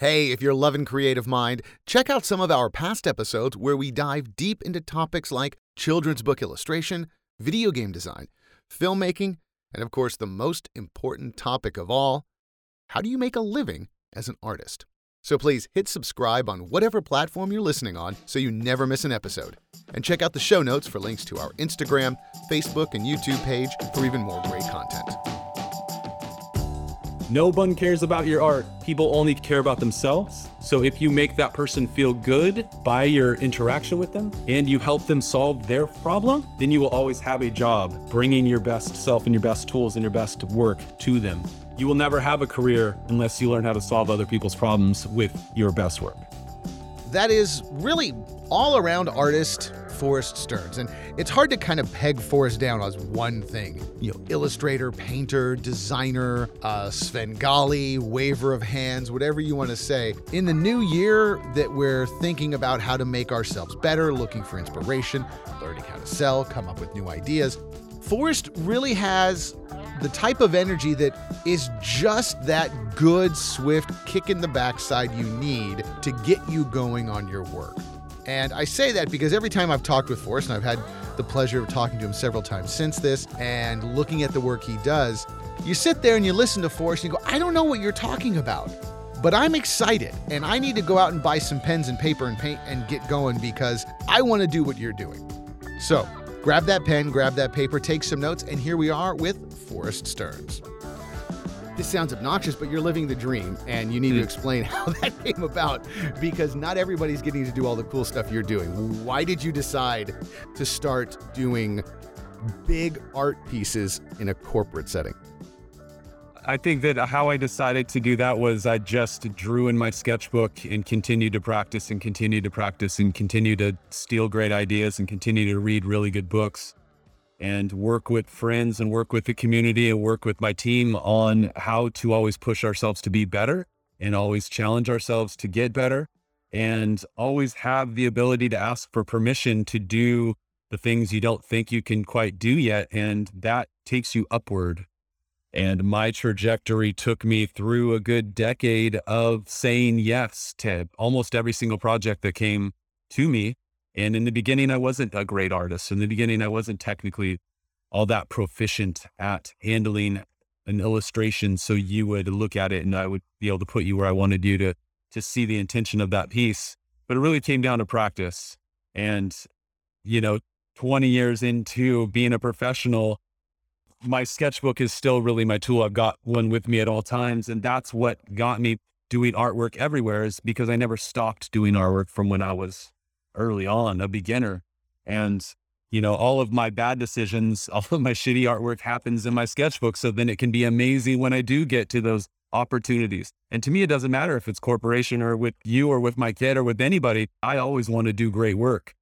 Hey, if you're loving Creative Mind, check out some of our past episodes where we dive deep into topics like children's book illustration, video game design, filmmaking, and of course, the most important topic of all how do you make a living as an artist? So please hit subscribe on whatever platform you're listening on so you never miss an episode. And check out the show notes for links to our Instagram, Facebook, and YouTube page for even more great content. No one cares about your art. People only care about themselves. So if you make that person feel good by your interaction with them and you help them solve their problem, then you will always have a job bringing your best self and your best tools and your best work to them. You will never have a career unless you learn how to solve other people's problems with your best work. That is really all around artist Forrest Stearns. And it's hard to kind of peg Forrest down as one thing. You know, illustrator, painter, designer, uh, Svengali, waver of hands, whatever you want to say. In the new year that we're thinking about how to make ourselves better, looking for inspiration, learning how to sell, come up with new ideas, Forrest really has the type of energy that is just that good, swift kick in the backside you need to get you going on your work. And I say that because every time I've talked with Forrest, and I've had the pleasure of talking to him several times since this and looking at the work he does, you sit there and you listen to Forrest and you go, I don't know what you're talking about. But I'm excited and I need to go out and buy some pens and paper and paint and get going because I want to do what you're doing. So grab that pen, grab that paper, take some notes, and here we are with Forrest Stearns this sounds obnoxious, but you're living the dream, and you need to hmm. explain how that came about because not everybody's getting to do all the cool stuff you're doing. Why did you decide to start doing big art pieces in a corporate setting? I think that how I decided to do that was I just drew in my sketchbook and continued to practice and continued to practice and continue to steal great ideas and continue to read really good books and work with friends and work with the community and work with my team on how to always push ourselves to be better and always challenge ourselves to get better and always have the ability to ask for permission to do the things you don't think you can quite do yet. And that takes you upward. And my trajectory took me through a good decade of saying yes to almost every single project that came to me and in the beginning, I wasn't a great artist. In the beginning, I wasn't technically all that proficient at handling an illustration. So you would look at it and I would be able to put you where I wanted you to, to see the intention of that piece. But it really came down to practice. And, you know, 20 years into being a professional, my sketchbook is still really my tool. I've got one with me at all times. And that's what got me doing artwork everywhere is because I never stopped doing artwork from when I was early on, a beginner. And, you know, all of my bad decisions, all of my shitty artwork happens in my sketchbook. So then it can be amazing when I do get to those opportunities. And to me, it doesn't matter if it's corporation or with you or with my kid or with anybody. I always want to do great work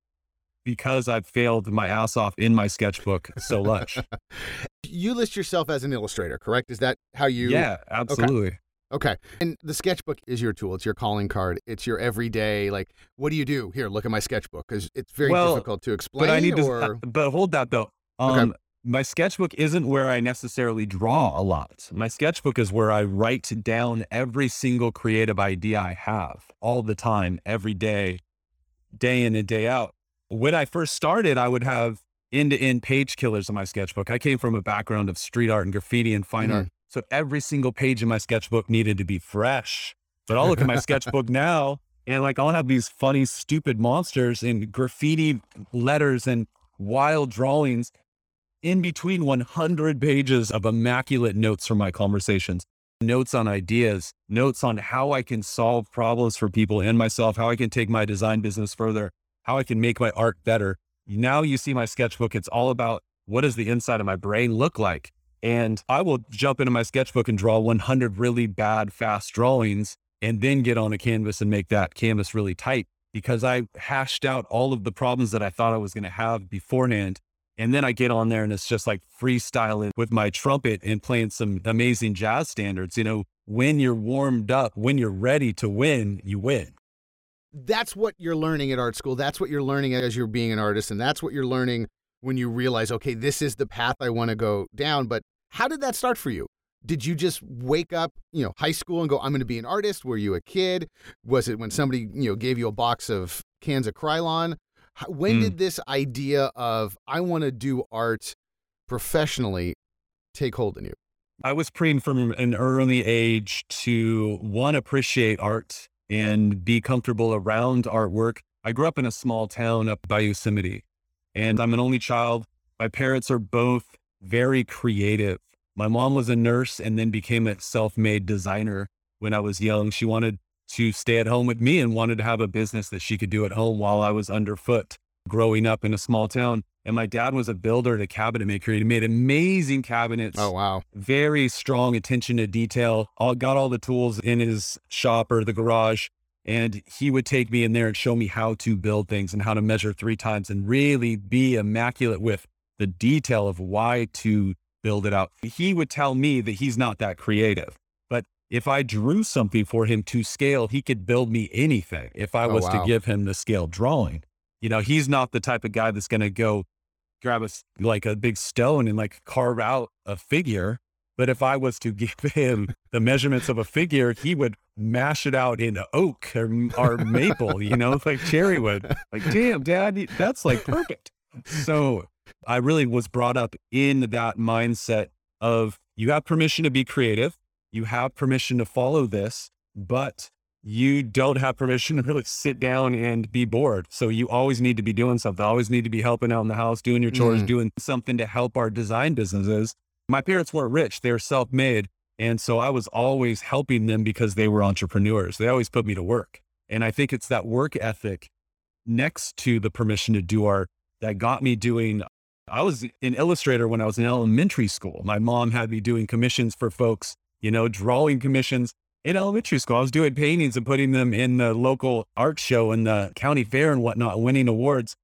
because I've failed my ass off in my sketchbook so much. you list yourself as an illustrator, correct? Is that how you? Yeah, absolutely. Okay. Okay. And the sketchbook is your tool. It's your calling card. It's your everyday, like, what do you do? Here, look at my sketchbook. Because it's very well, difficult to explain. But I need or... to, but hold that though. Um, okay. My sketchbook isn't where I necessarily draw a lot. My sketchbook is where I write down every single creative idea I have all the time, every day, day in and day out. When I first started, I would have end to end page killers in my sketchbook. I came from a background of street art and graffiti and fine mm-hmm. art. So every single page in my sketchbook needed to be fresh. But I'll look at my sketchbook now and like I'll have these funny, stupid monsters and graffiti letters and wild drawings in between 100 pages of immaculate notes from my conversations, notes on ideas, notes on how I can solve problems for people and myself, how I can take my design business further, how I can make my art better. Now you see my sketchbook, it's all about what does the inside of my brain look like? And I will jump into my sketchbook and draw 100 really bad, fast drawings and then get on a canvas and make that canvas really tight because I hashed out all of the problems that I thought I was going to have beforehand. And then I get on there and it's just like freestyling with my trumpet and playing some amazing jazz standards. You know, when you're warmed up, when you're ready to win, you win. That's what you're learning at art school. That's what you're learning as you're being an artist. And that's what you're learning when you realize, okay, this is the path I want to go down. But how did that start for you? did you just wake up, you know, high school and go, I'm going to be an artist? Were you a kid? Was it when somebody, you know, gave you a box of cans of Krylon? When mm. did this idea of I want to do art professionally take hold in you? I was trained from an early age to one, appreciate art and be comfortable around artwork. I grew up in a small town up by Yosemite, and I'm an only child. My parents are both very creative. My mom was a nurse and then became a self made designer when I was young. She wanted to stay at home with me and wanted to have a business that she could do at home while I was underfoot growing up in a small town. And my dad was a builder and a cabinet maker. He made amazing cabinets. Oh, wow. Very strong attention to detail. All, got all the tools in his shop or the garage. And he would take me in there and show me how to build things and how to measure three times and really be immaculate with the detail of why to build it out. He would tell me that he's not that creative. But if I drew something for him to scale, he could build me anything if I oh, was wow. to give him the scale drawing. You know, he's not the type of guy that's going to go grab a like a big stone and like carve out a figure. But if I was to give him the measurements of a figure, he would mash it out in oak or, or maple, you know, like cherry wood. Like, damn, dad, that's like perfect. So I really was brought up in that mindset of you have permission to be creative, you have permission to follow this, but you don't have permission to really sit down and be bored. So you always need to be doing something, always need to be helping out in the house, doing your chores, mm. doing something to help our design businesses. My parents weren't rich, they were self made. And so I was always helping them because they were entrepreneurs. They always put me to work. And I think it's that work ethic next to the permission to do art that got me doing. I was an illustrator when I was in elementary school. My mom had me doing commissions for folks, you know, drawing commissions in elementary school, I was doing paintings and putting them in the local art show and the county fair and whatnot, winning awards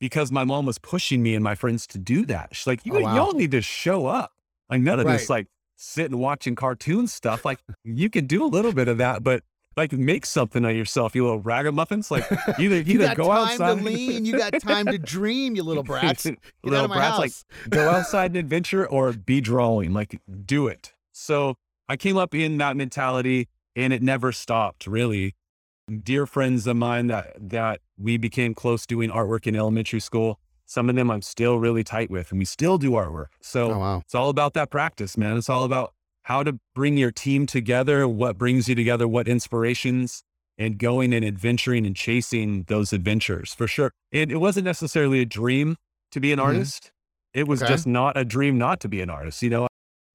because my mom was pushing me and my friends to do that. She's like, oh, you, oh, wow. y'all need to show up. Like none of right. this like sitting watching cartoon stuff. Like you can do a little bit of that, but like make something of yourself, you little ragamuffins. Like either either you got go time outside, to lean, you got time to dream, you little brats. Get little out of my brats, house. like go outside and adventure or be drawing. Like do it. So I came up in that mentality and it never stopped really. Dear friends of mine that that we became close doing artwork in elementary school. Some of them I'm still really tight with and we still do artwork. So oh, wow. it's all about that practice, man. It's all about how to bring your team together, what brings you together, what inspirations, and going and adventuring and chasing those adventures for sure. It, it wasn't necessarily a dream to be an mm-hmm. artist. It was okay. just not a dream not to be an artist. You know,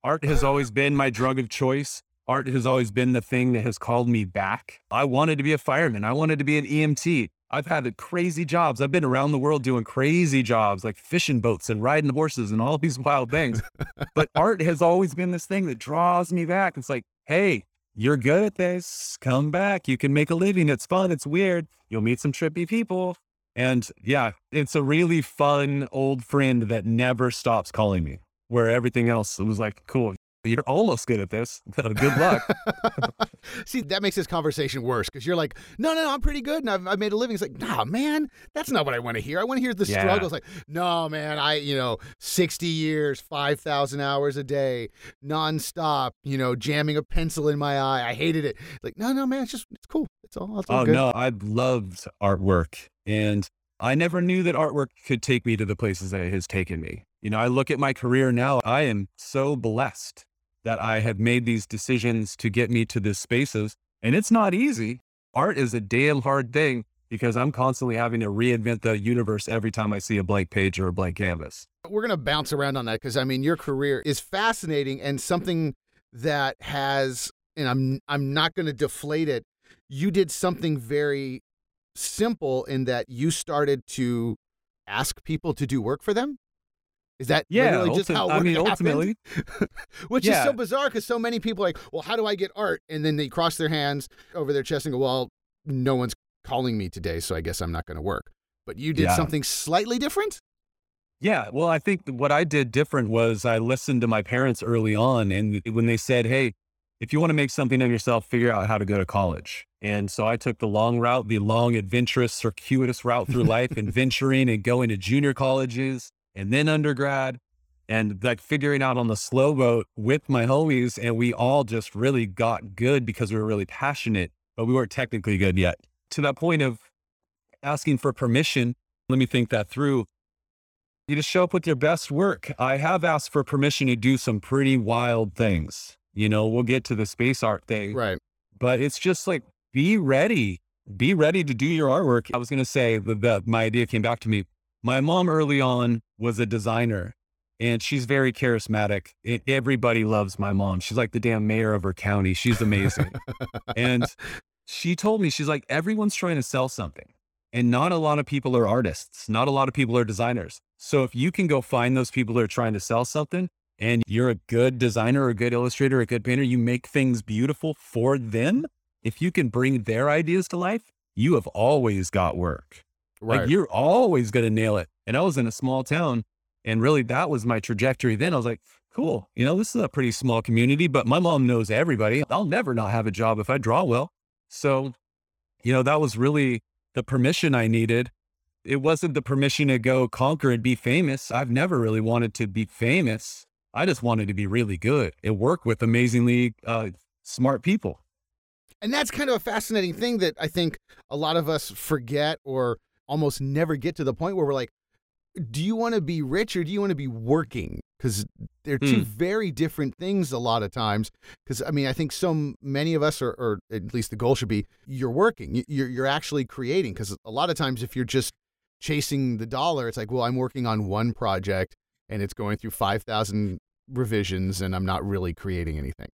art has always been my drug of choice. Art has always been the thing that has called me back. I wanted to be a fireman. I wanted to be an EMT. I've had crazy jobs. I've been around the world doing crazy jobs like fishing boats and riding horses and all these wild things. but art has always been this thing that draws me back. It's like, hey, you're good at this. Come back. You can make a living. It's fun. It's weird. You'll meet some trippy people. And yeah, it's a really fun old friend that never stops calling me, where everything else was like, cool, you're almost good at this. good luck. See, that makes this conversation worse because you're like, no, no, no, I'm pretty good and I've, I've made a living. It's like, nah, man, that's not what I want to hear. I want to hear the yeah. struggles. Like, no, man, I, you know, 60 years, 5,000 hours a day, nonstop, you know, jamming a pencil in my eye. I hated it. Like, no, no, man, it's just, it's cool. It's all, it's all oh, good. no, I loved artwork. And I never knew that artwork could take me to the places that it has taken me. You know, I look at my career now, I am so blessed that I have made these decisions to get me to this spaces. And it's not easy. Art is a damn hard thing because I'm constantly having to reinvent the universe every time I see a blank page or a blank canvas. We're going to bounce around on that because I mean, your career is fascinating and something that has, and I'm, I'm not going to deflate it. You did something very simple in that you started to ask people to do work for them. Is that yeah, literally just how I mean, ultimately, which yeah. is so bizarre because so many people are like, well, how do I get art? And then they cross their hands over their chest and go, well, no one's calling me today, so I guess I'm not going to work. But you did yeah. something slightly different. Yeah, well, I think what I did different was I listened to my parents early on, and when they said, "Hey, if you want to make something of yourself, figure out how to go to college." And so I took the long route, the long, adventurous, circuitous route through life, and venturing and going to junior colleges and then undergrad. and like figuring out on the slow boat with my homies. And we all just really got good because we were really passionate, but we weren't technically good yet. To that point of asking for permission, let me think that through. You just show up with your best work. I have asked for permission to do some pretty wild things. You know, we'll get to the space art thing. Right. But it's just like, be ready. Be ready to do your artwork. I was going to say that my idea came back to me. My mom early on was a designer and she's very charismatic. It, everybody loves my mom. She's like the damn mayor of her county. She's amazing. and she told me, she's like, everyone's trying to sell something. And not a lot of people are artists. Not a lot of people are designers. So if you can go find those people who are trying to sell something and you're a good designer, a good illustrator, a good painter, you make things beautiful for them. If you can bring their ideas to life, you have always got work. Right. Like you're always going to nail it. And I was in a small town and really that was my trajectory then. I was like, cool, you know, this is a pretty small community, but my mom knows everybody. I'll never not have a job if I draw well. So, you know, that was really the permission I needed. It wasn't the permission to go conquer and be famous. I've never really wanted to be famous. I just wanted to be really good and work with amazingly uh, smart people. And that's kind of a fascinating thing that I think a lot of us forget or almost never get to the point where we're like, do you want to be rich or do you want to be working? Because they're two Hmm. very different things a lot of times. Because I mean, I think so many of us, are, or at least the goal should be, you're working, You- you're you're actually creating. Because a lot of times, if you're just chasing the dollar, it's like, well, I'm working on one project and it's going through five thousand revisions, and I'm not really creating anything.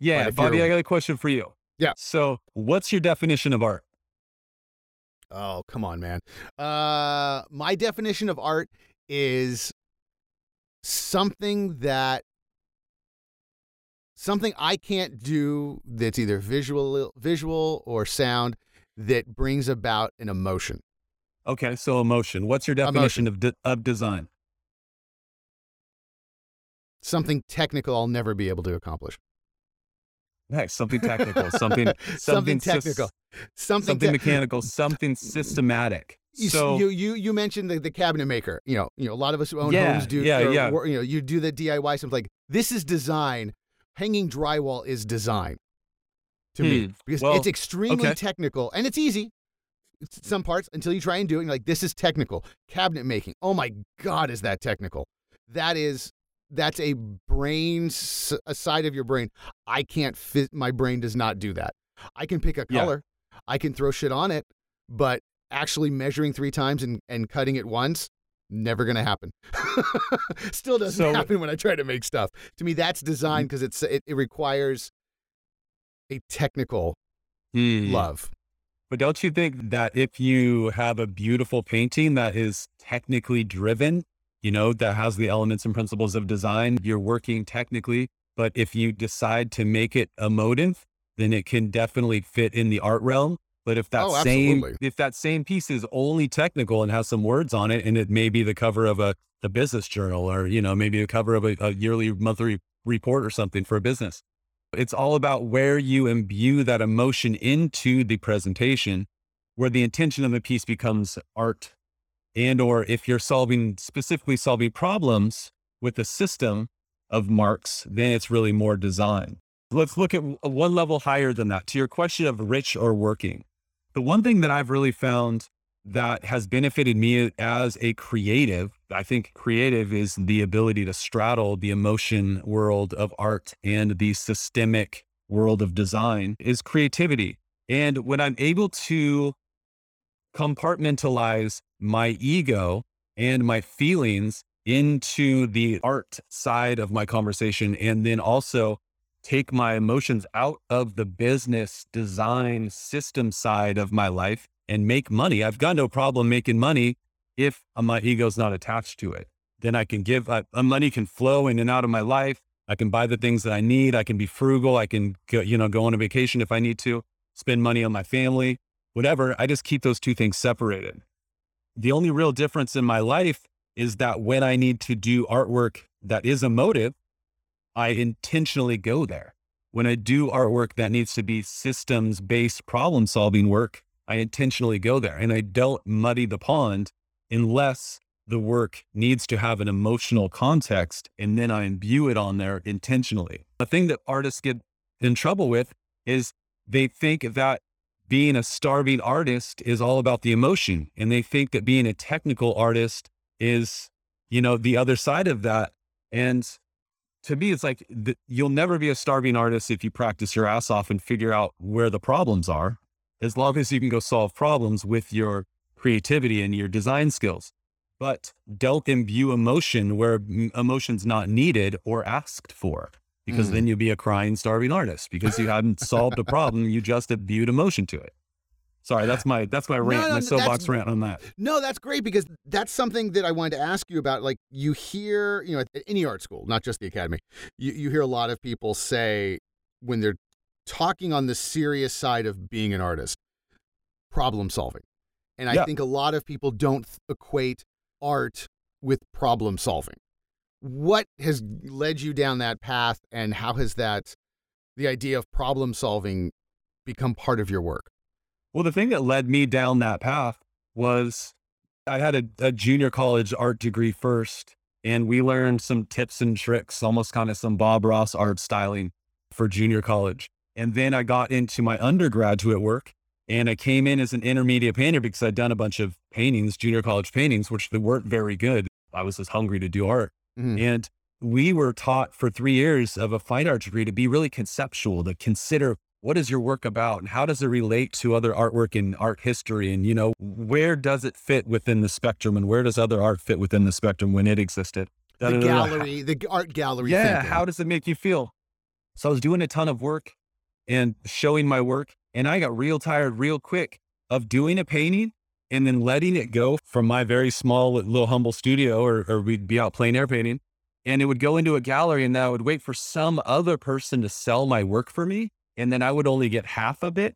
Yeah, Bobby, I got a question for you. Yeah. So, what's your definition of art? Oh, come on, man. Uh, my definition of art is something that something I can't do that's either visual visual or sound that brings about an emotion. Okay, so emotion. What's your definition of de- of design? Something technical I'll never be able to accomplish. Nice, something technical, something Something something technical. Something, something te- mechanical, something systematic. You, So you you you mentioned the, the cabinet maker. You know, you know, a lot of us who own Yeah, homes do. yeah, or yeah. wor- You know, you do the DIY stuff. Like this is design. Hanging drywall is design to me Hmm, because well, it's extremely okay. technical and it's easy. It's some parts until you try and do it. And you're like this is technical. Cabinet making. Oh my god, is that technical? That is that's a brain a side of your brain. I can't fit. My brain does not do that. I can pick a Yeah. color. I can throw shit on it, but actually measuring three times and, and cutting it once, never gonna happen. Still doesn't So- happen when I try to make stuff. To me, that's design because it's it, it requires a technical Hmm. love. But don't you think that if you have a beautiful painting that is technically driven, you know, that has the elements and principles of design, you're working technically. But if you decide to make it emotive, then it can definitely fit in the art realm. But if that Oh, same if that same piece is only technical and has some words on it, and it may be the cover of a the business journal or you know maybe the cover of a, a yearly monthly report or something for a business, it's all about where you imbue that emotion into the presentation, where the intention of the piece becomes art. And or if you're solving specifically solving problems with a system of marks, then it's really more design. Let's look at uh, one level higher than that. To your question of rich or working. The one thing that I've really found that has benefited me as a creative, I think creative is the ability to straddle the emotion world of art and the systemic world of design is creativity. And when I'm able to compartmentalize my ego and my feelings into the art side of my conversation, and then also take my emotions out of the business design system side of my life and make money. I've got no problem making money if my ego's not attached to it. Then I can give, uh, uh, money can flow in and out of my life. I can buy the things that I need. I can be frugal. I can, go, you know, go on a vacation if I need to, spend money on my family, whatever. I just keep those two things separated. The only real difference in my life is that when I need to do artwork that is emotive, I intentionally go there. When I do artwork that needs to be systems based problem solving work, I intentionally go there and I don't muddy the pond unless the work needs to have an emotional context and then I imbue it on there intentionally. The thing that artists get in trouble with is they think that being a starving artist is all about the emotion and they think that being a technical artist is, you know, the other side of that. And to me, it's like the, you'll never be a starving artist if you practice your ass off and figure out where the problems are, as long as you can go solve problems with your creativity and your design skills but don't imbue emotion where emotion's not needed or asked for because mm. then you'll be a crying starving artist because you haven't solved a problem you just imbued emotion to it sorry that's my that's my rant no, no, my soapbox rant on that no that's great because that's something that i wanted to ask you about like you hear you know at any art school not just the academy you, you hear a lot of people say when they're talking on the serious side of being an artist problem solving and i yeah. think a lot of people don't equate art with problem solving. What has led you down that path, and how has that, the idea of problem solving, become part of your work? Well, the thing that led me down that path was I had a, a junior college art degree first, and we learned some tips and tricks, almost kind of some Bob Ross art styling for junior college. And then I got into my undergraduate work and I came in as an intermediate painter because I'd done a bunch of paintings, junior college paintings, which they weren't very good. I was just hungry to do art. Mm-hmm. And we were taught for three years of a fine art degree to be really conceptual, to consider what is your work about and how does it relate to other artwork in art history? And, you know, where does it fit within the spectrum and where does other art fit within the spectrum when it existed? The gallery, the art gallery. Yeah. Thinking. How does it make you feel? So I was doing a ton of work and showing my work and I got real tired real quick of doing a painting and then letting it go from my very small little humble studio or, or we'd be out plein air painting and it would go into a gallery and then I would wait for some other person to sell my work for me. And then I would only get half of it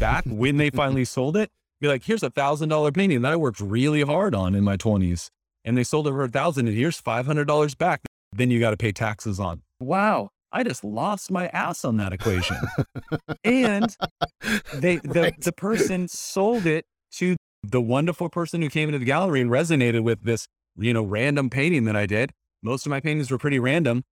back when they finally sold it. Be like, here's a thousand dollar painting that I worked really hard on in my twenties and they sold it for a thousand and here's $500 back. Then you got to pay taxes on. Wow. I just lost my ass on that equation. and they the, right. the person sold it to the wonderful person who came into the gallery and resonated with this, you know, random painting that I did. Most of my paintings were pretty random,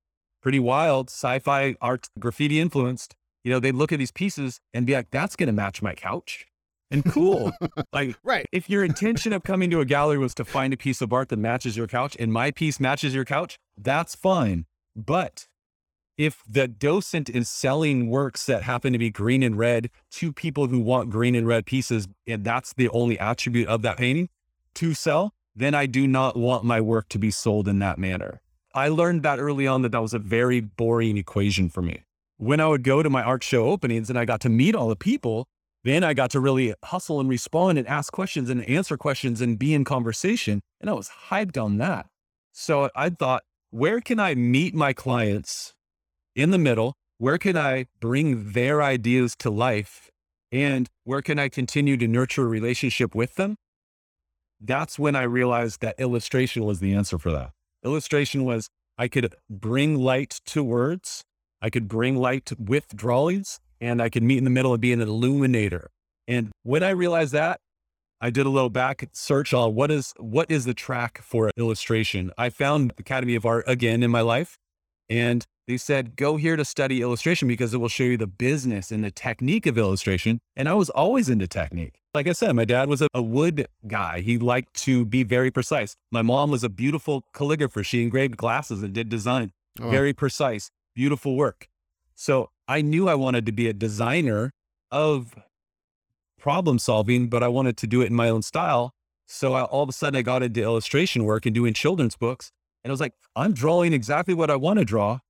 pretty wild, sci-fi art, graffiti influenced. You know, they'd look at these pieces and be like, that's gonna match my couch. And cool. like right. if your intention of coming to a gallery was to find a piece of art that matches your couch and my piece matches your couch, that's fine. But if the docent is selling works that happen to be green and red to people who want green and red pieces, and that's the only attribute of that painting to sell, then I do not want my work to be sold in that manner. I learned that early on that that was a very boring equation for me. When I would go to my art show openings and I got to meet all the people, then I got to really hustle and respond and ask questions and answer questions and be in conversation. And I was hyped on that. So I thought, where can I meet my clients in the middle, where can I bring their ideas to life and where can I continue to nurture a relationship with them? That's when I realized that illustration was the answer for that. Illustration was I could bring light to words, I could bring light with drawings, and I could meet in the middle and be an illuminator. And when I realized that, I did a little back search on what is what is the track for illustration. I found Academy of Art again in my life, and they said, go here to study illustration because it will show you the business and the technique of illustration. And I was always into technique. Like I said, my dad was a, a wood guy. He liked to be very precise. My mom was a beautiful calligrapher. She engraved glasses and did design. Oh. Very precise, beautiful work. So I knew I wanted to be a designer of problem solving, but I wanted to do it in my own style. So I, all of a sudden I got into illustration work and doing children's books. And I was like, I'm drawing exactly what I want to draw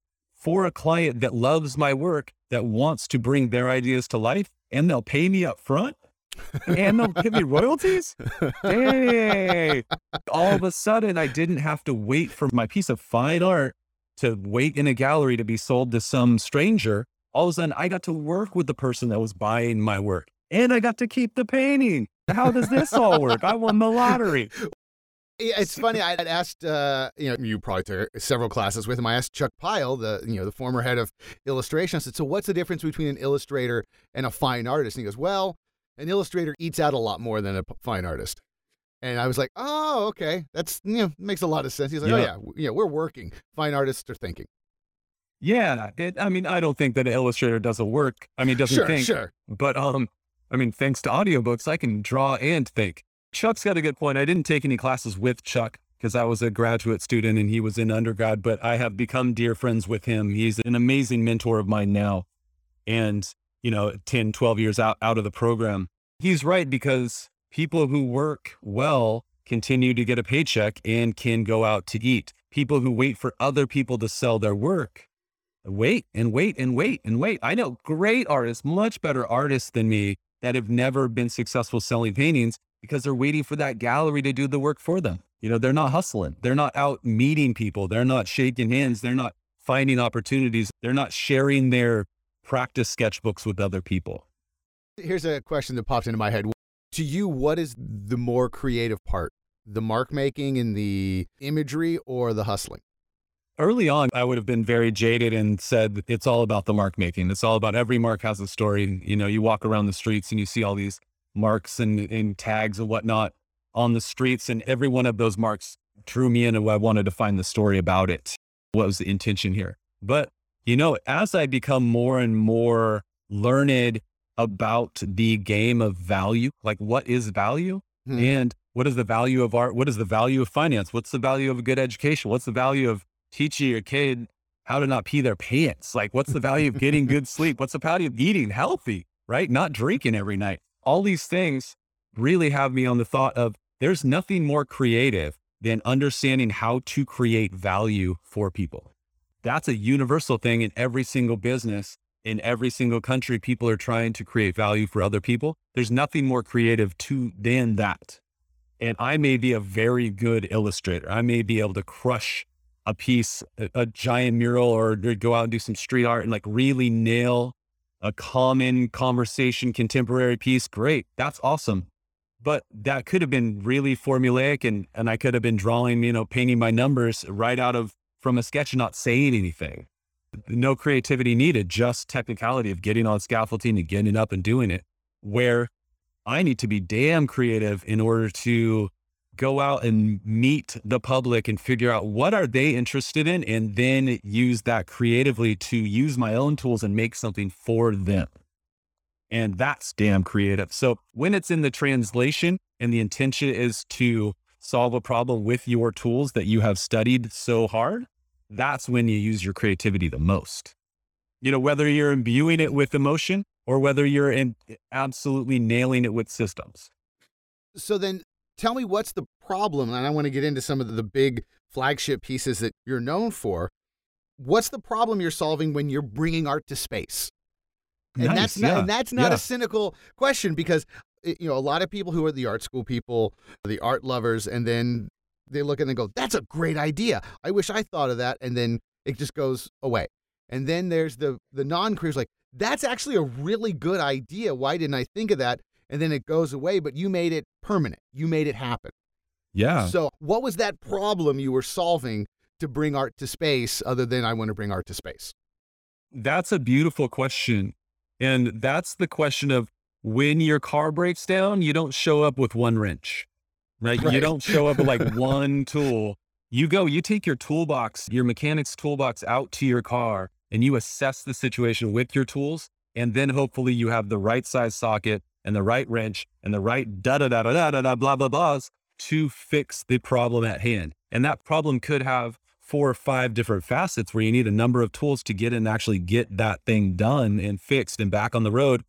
for a client that loves my work, that wants to bring their ideas to life, and they'll pay me up front and they'll give me royalties. Hey, all of a sudden, I didn't have to wait for my piece of fine art to wait in a gallery to be sold to some stranger. All of a sudden, I got to work with the person that was buying my work and I got to keep the painting. How does this all work? I won the lottery. It's funny. I had asked, uh, you know, you probably took several classes with him. I asked Chuck Pyle, the you know the former head of illustration. I said, "So what's the difference between an illustrator and a fine artist?" And he goes, "Well, an illustrator eats out a lot more than a fine artist." And I was like, oh, okay. That's, you know, makes a lot of sense. He's like, oh, Yeah. yeah, w- yeah, we're working. Fine artists are thinking. Yeah. It, I mean, I don't think that an illustrator doesn't work. I mean, doesn't Sure, think. sure. But um, I mean, thanks to audiobooks, I can draw and think. Chuck's got a good point. I didn't take any classes with Chuck because I was a graduate student and he was in undergrad, but I have become dear friends with him. He's an amazing mentor of mine now. And, you know, 10, 12 years out, out of the program. He's right because people who work well continue to get a paycheck and can go out to eat. People who wait for other people to sell their work wait and wait and wait and wait. I know great artists, much better artists than me that have never been successful selling paintings because they're waiting for that gallery to do the work for them. You know, they're not hustling. They're not out meeting people. They're not shaking hands. They're not finding opportunities. They're not sharing their practice sketchbooks with other people. Here's a question that popped into my head. To you, what is the more creative part? The mark making and the imagery or the hustling? Early on, I would have been very jaded and said it's all about the mark making. It's all about every mark has a story. You know, you walk around the streets and you see all these marks and, and tags and whatnot on the streets, and every one of those marks drew me in, and I wanted to find the story about it. What was the intention here? But you know, as I become more and more learned about the game of value, like what is value, Hmm. and what is the value of art? What is the value of finance? What's the value of a good education? What's the value of teaching your kid how to not pee their pants? Like, what's the value of getting good sleep? What's the value of eating healthy, right? Not drinking every night. All these things really have me on the thought of there's nothing more creative than understanding how to create value for people. That's a universal thing in every single business. In every single country, people are trying to create value for other people. There's nothing more creative to than that. And I may be a very good illustrator. I may be able to crush a piece, a, a giant mural, or go out and do some street art and like really nail a common conversation, contemporary piece. Great. That's awesome. But that could have been really formulaic and, and I could have been drawing, you know, painting my numbers right out of from a sketch not saying anything. No creativity needed, just technicality of getting on scaffolding and getting up and doing it. Where I need to be damn creative in order to go out and meet the public and figure out what are they interested in and then use that creatively to use my own tools and make something for them. And that's damn creative. So when it's in the translation and the intention is to solve a problem with your tools that you have studied so hard, that's when you use your creativity the most. You know, whether you're imbuing it with emotion or whether you're in absolutely nailing it with systems. So then tell me what's the problem? And I want to get into some of the big flagship pieces that you're known for. What's the problem you're solving when you're bringing art to space? And Nice, that's not, yeah, and that's not yeah. a cynical question because you know a lot of people who are the art school people, the art lovers, and then they look and go, "That's a great idea. I wish I thought of that." And then it just goes away. And then there's the the non-creators like, "That's actually a really good idea. Why didn't I think of that?" And then it goes away, but you made it permanent. You made it happen. Yeah. So, what was that problem you were solving to bring art to space other than I want to bring art to space? That's a beautiful question. And that's the question of when your car breaks down, you don't show up with one wrench, right? Right. You don't show up with like one tool. You go, you take your toolbox, your mechanic's toolbox out to your car and you assess the situation with your tools. And then hopefully you have the right size socket and the right wrench and the right da da da da da da da blah blah blahs to fix the problem at hand. And that problem could have four or five different facets where you need a number of tools to get and actually get that thing done and fixed and back on the road.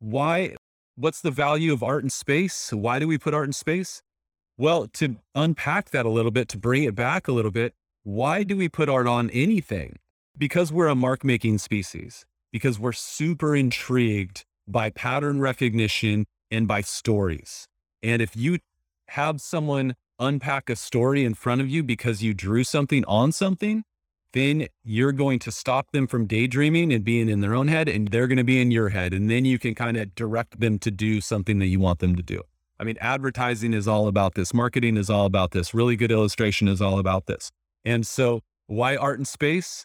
Why? What's the value of art in space? Why do we put art in space? Well, to unpack that a little bit, to bring it back a little bit, why do we put art on anything? Because we're a mark making species, because we're super intrigued by pattern recognition and by stories. And if you have someone unpack a story in front of you because you drew something on something, then you're going to stop them from daydreaming and being in their own head, and they're going to be in your head. And then you can kind of direct them to do something that you want them to do. I mean, advertising is all about this, marketing is all about this, really good illustration is all about this. And so, why art in space?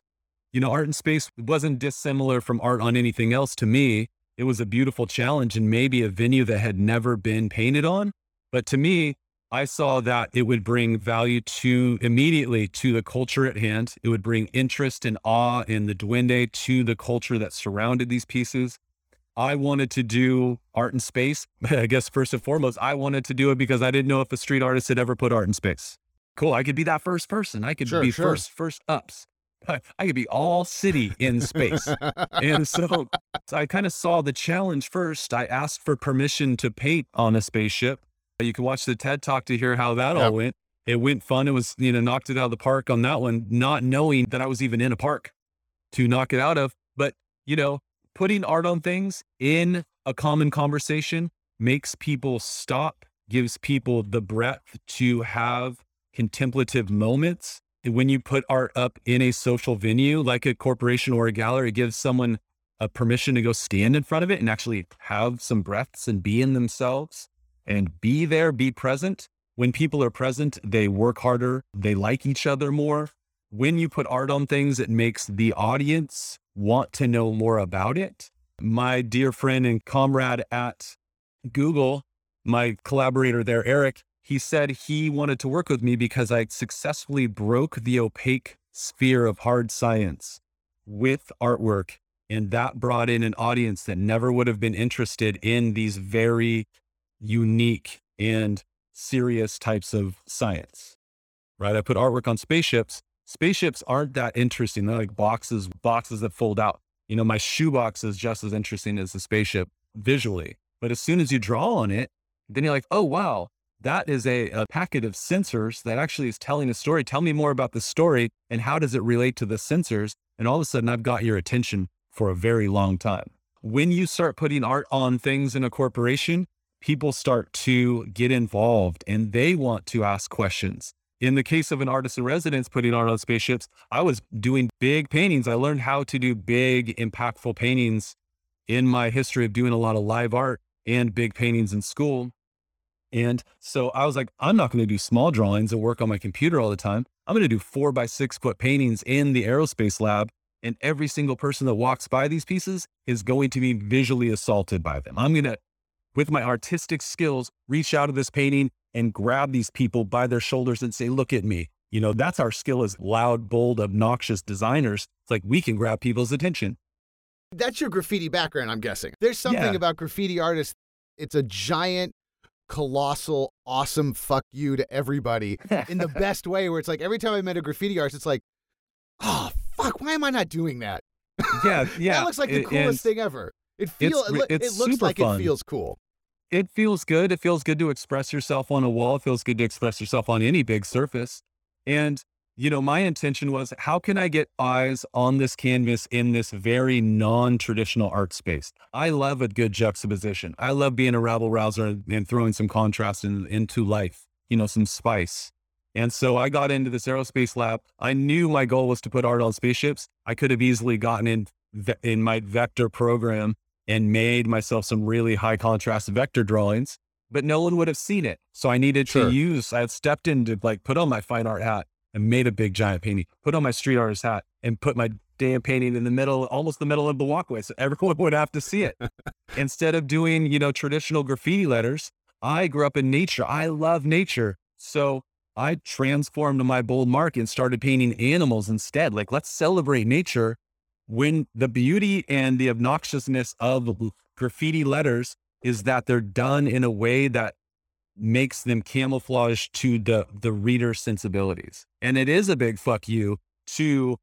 You know, art in space wasn't dissimilar from art on anything else to me. It was a beautiful challenge and maybe a venue that had never been painted on. But to me, I saw that it would bring value to immediately to the culture at hand. It would bring interest and awe in the duende to the culture that surrounded these pieces. I wanted to do art in space. I guess first and foremost, I wanted to do it because I didn't know if a street artist had ever put art in space. Cool. I could be that first person. I could Sure, be sure. first, first ups. I could be all city in space. and so, so I kind of saw the challenge first. I asked for permission to paint on a spaceship. You can watch the TED talk to hear how that Yep. all went. It went fun. It was, you know, knocked it out of the park on that one, not knowing that I was even in a park to knock it out of. But, you know, putting art on things in a common conversation makes people stop, gives people the breadth to have contemplative moments. When you put art up in a social venue like a corporation or a gallery, it gives someone a permission to go stand in front of it and actually have some breaths and be in themselves and be there, be present. When people are present, they work harder, they like each other more. When you put art on things, it makes the audience want to know more about it. My dear friend and comrade at Google, my collaborator there, Eric, he said he wanted to work with me because I successfully broke the opaque sphere of hard science with artwork. And that brought in an audience that never would have been interested in these very unique and serious types of science. Right? I put artwork on spaceships. Spaceships aren't that interesting. They're like boxes, boxes that fold out. You know, my shoebox is just as interesting as the spaceship visually. But as soon as you draw on it, then you're like, oh, wow, that is a, a packet of sensors that actually is telling a story. Tell me more about the story and how does it relate to the sensors? And all of a sudden, I've got your attention for a very long time. When you start putting art on things in a corporation, people start to get involved and they want to ask questions. In the case of an artist in residence putting art on spaceships, I was doing big paintings. I learned how to do big, impactful paintings in my history of doing a lot of live art and big paintings in school. And so I was like, I'm not going to do small drawings and work on my computer all the time. I'm going to do four by six foot paintings in the aerospace lab. And every single person that walks by these pieces is going to be visually assaulted by them. I'm going to, with my artistic skills, reach out of this painting and grab these people by their shoulders and say, Look at me. You know, that's our skill as loud, bold, obnoxious designers. It's like we can grab people's attention. That's your graffiti background, I'm guessing. There's something Yeah. about graffiti artists. It's a giant, colossal, awesome fuck you to everybody in the best way. Where it's like every time I met a graffiti artist, it's like, oh fuck, why am I not doing that? yeah, yeah. that looks like the it- coolest thing ever. It feels. It, it looks like fun. it feels cool. it feels good. It feels good to express yourself on a wall. It feels good to express yourself on any big surface. And, you know, my intention was how can I get eyes on this canvas in this very non traditional art space? I love a good juxtaposition. I love being a rabble rouser and, throwing some contrast in, into life, you know, some spice. And so I got into this aerospace lab. I knew my goal was to put art on spaceships. I could have easily gotten in in my vector program and made myself some really high contrast vector drawings, but no one would have seen it. So I needed Sure. to use, I had stepped in to like put on my fine art hat and made a big giant painting, put on my street artist hat and put my damn painting in the middle, almost the middle of the walkway. So everyone would have to see it. Instead of doing, you know, traditional graffiti letters, I grew up in nature. I love nature. So I transformed my bold mark and started painting animals instead. Like, let's celebrate nature when the beauty and the obnoxiousness of graffiti letters is that they're done in a way that makes them camouflage to the the reader sensibilities. And it is a big fuck you to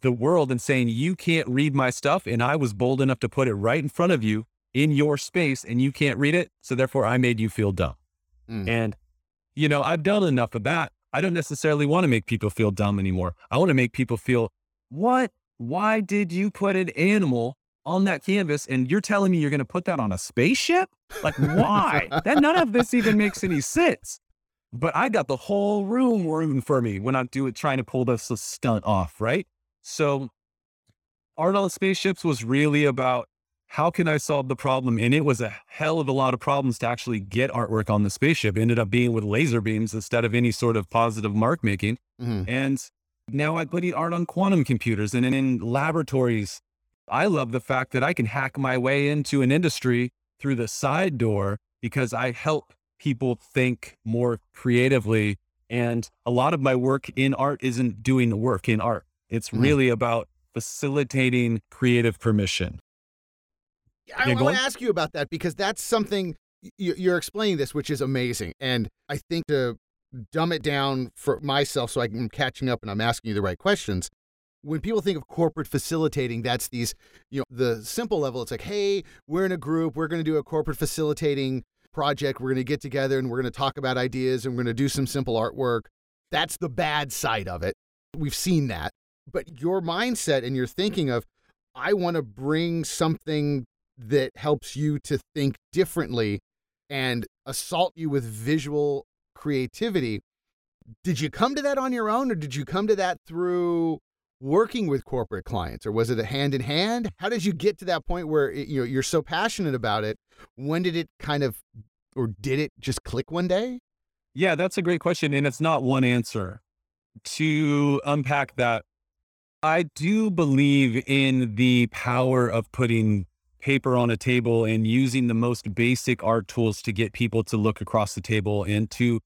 the world and saying you can't read my stuff and I was bold enough to put it right in front of you in your space and you can't read it, so therefore I made you feel dumb. Mm. And you know, I've done enough of that. I don't necessarily want to make people feel dumb anymore. I want to make people feel, what? Why did you put an animal on that canvas and you're telling me you're going to put that on a spaceship? Like, why? that none of this even makes any sense. But I got the whole room rooting for me when I'm doing trying to pull this stunt off, right? So, art on spaceships was really about how can I solve the problem? And it was a hell of a lot of problems to actually get artwork on the spaceship. It ended up being with laser beams instead of any sort of positive mark making. Mhm. And now I'm putting art on quantum computers and in laboratories. I love the fact that I can hack my way into an industry through the side door because I help people think more creatively. And a lot of my work in art isn't doing the work in art. It's Mhm. really about facilitating creative permission. I Yeah, want to ask you about that because that's something you're explaining this, which is amazing. And I think to dumb it down for myself so I'm catching up and I'm asking you the right questions. When people think of corporate facilitating, that's these, you know, the simple level. It's like, hey, we're in a group, we're going to do a corporate facilitating project, we're going to get together and we're going to talk about ideas and we're going to do some simple artwork. That's the bad side of it. We've seen that. But your mindset and your thinking of, I want to bring something that helps you to think differently and assault you with visual creativity. Did you come to that on your own or did you come to that through working with corporate clients or was it a hand in hand? How did you get to that point where it, you know you're so passionate about it? When did it kind of or did it just click one day? Yeah, that's a great question. And it's not one answer. To unpack that, I do believe in the power of putting paper on a table and using the most basic art tools to get people to look across the table and to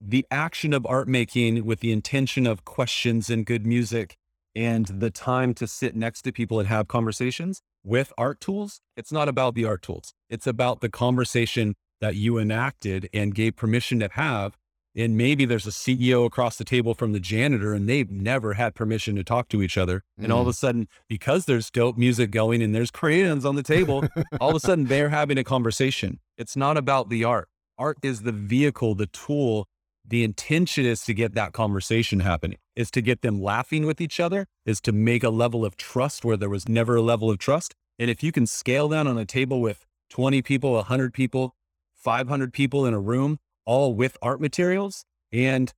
the action of art making with the intention of questions and good music and the time to sit next to people and have conversations with art tools. It's not about the art tools. It's about the conversation that you enacted and gave permission to have. And maybe there's a CEO across the table from the janitor and they've never had permission to talk to each other. And all of a mm. sudden, because there's dope music going and there's crayons on the table, all of a sudden they're having a conversation. It's not about the art. Art is the vehicle, the tool. The intention is to get that conversation happening, is to get them laughing with each other, is to make a level of trust where there was never a level of trust. And if you can scale that on a table with 20 people, 100 people, 500 people in a room, all with art materials, and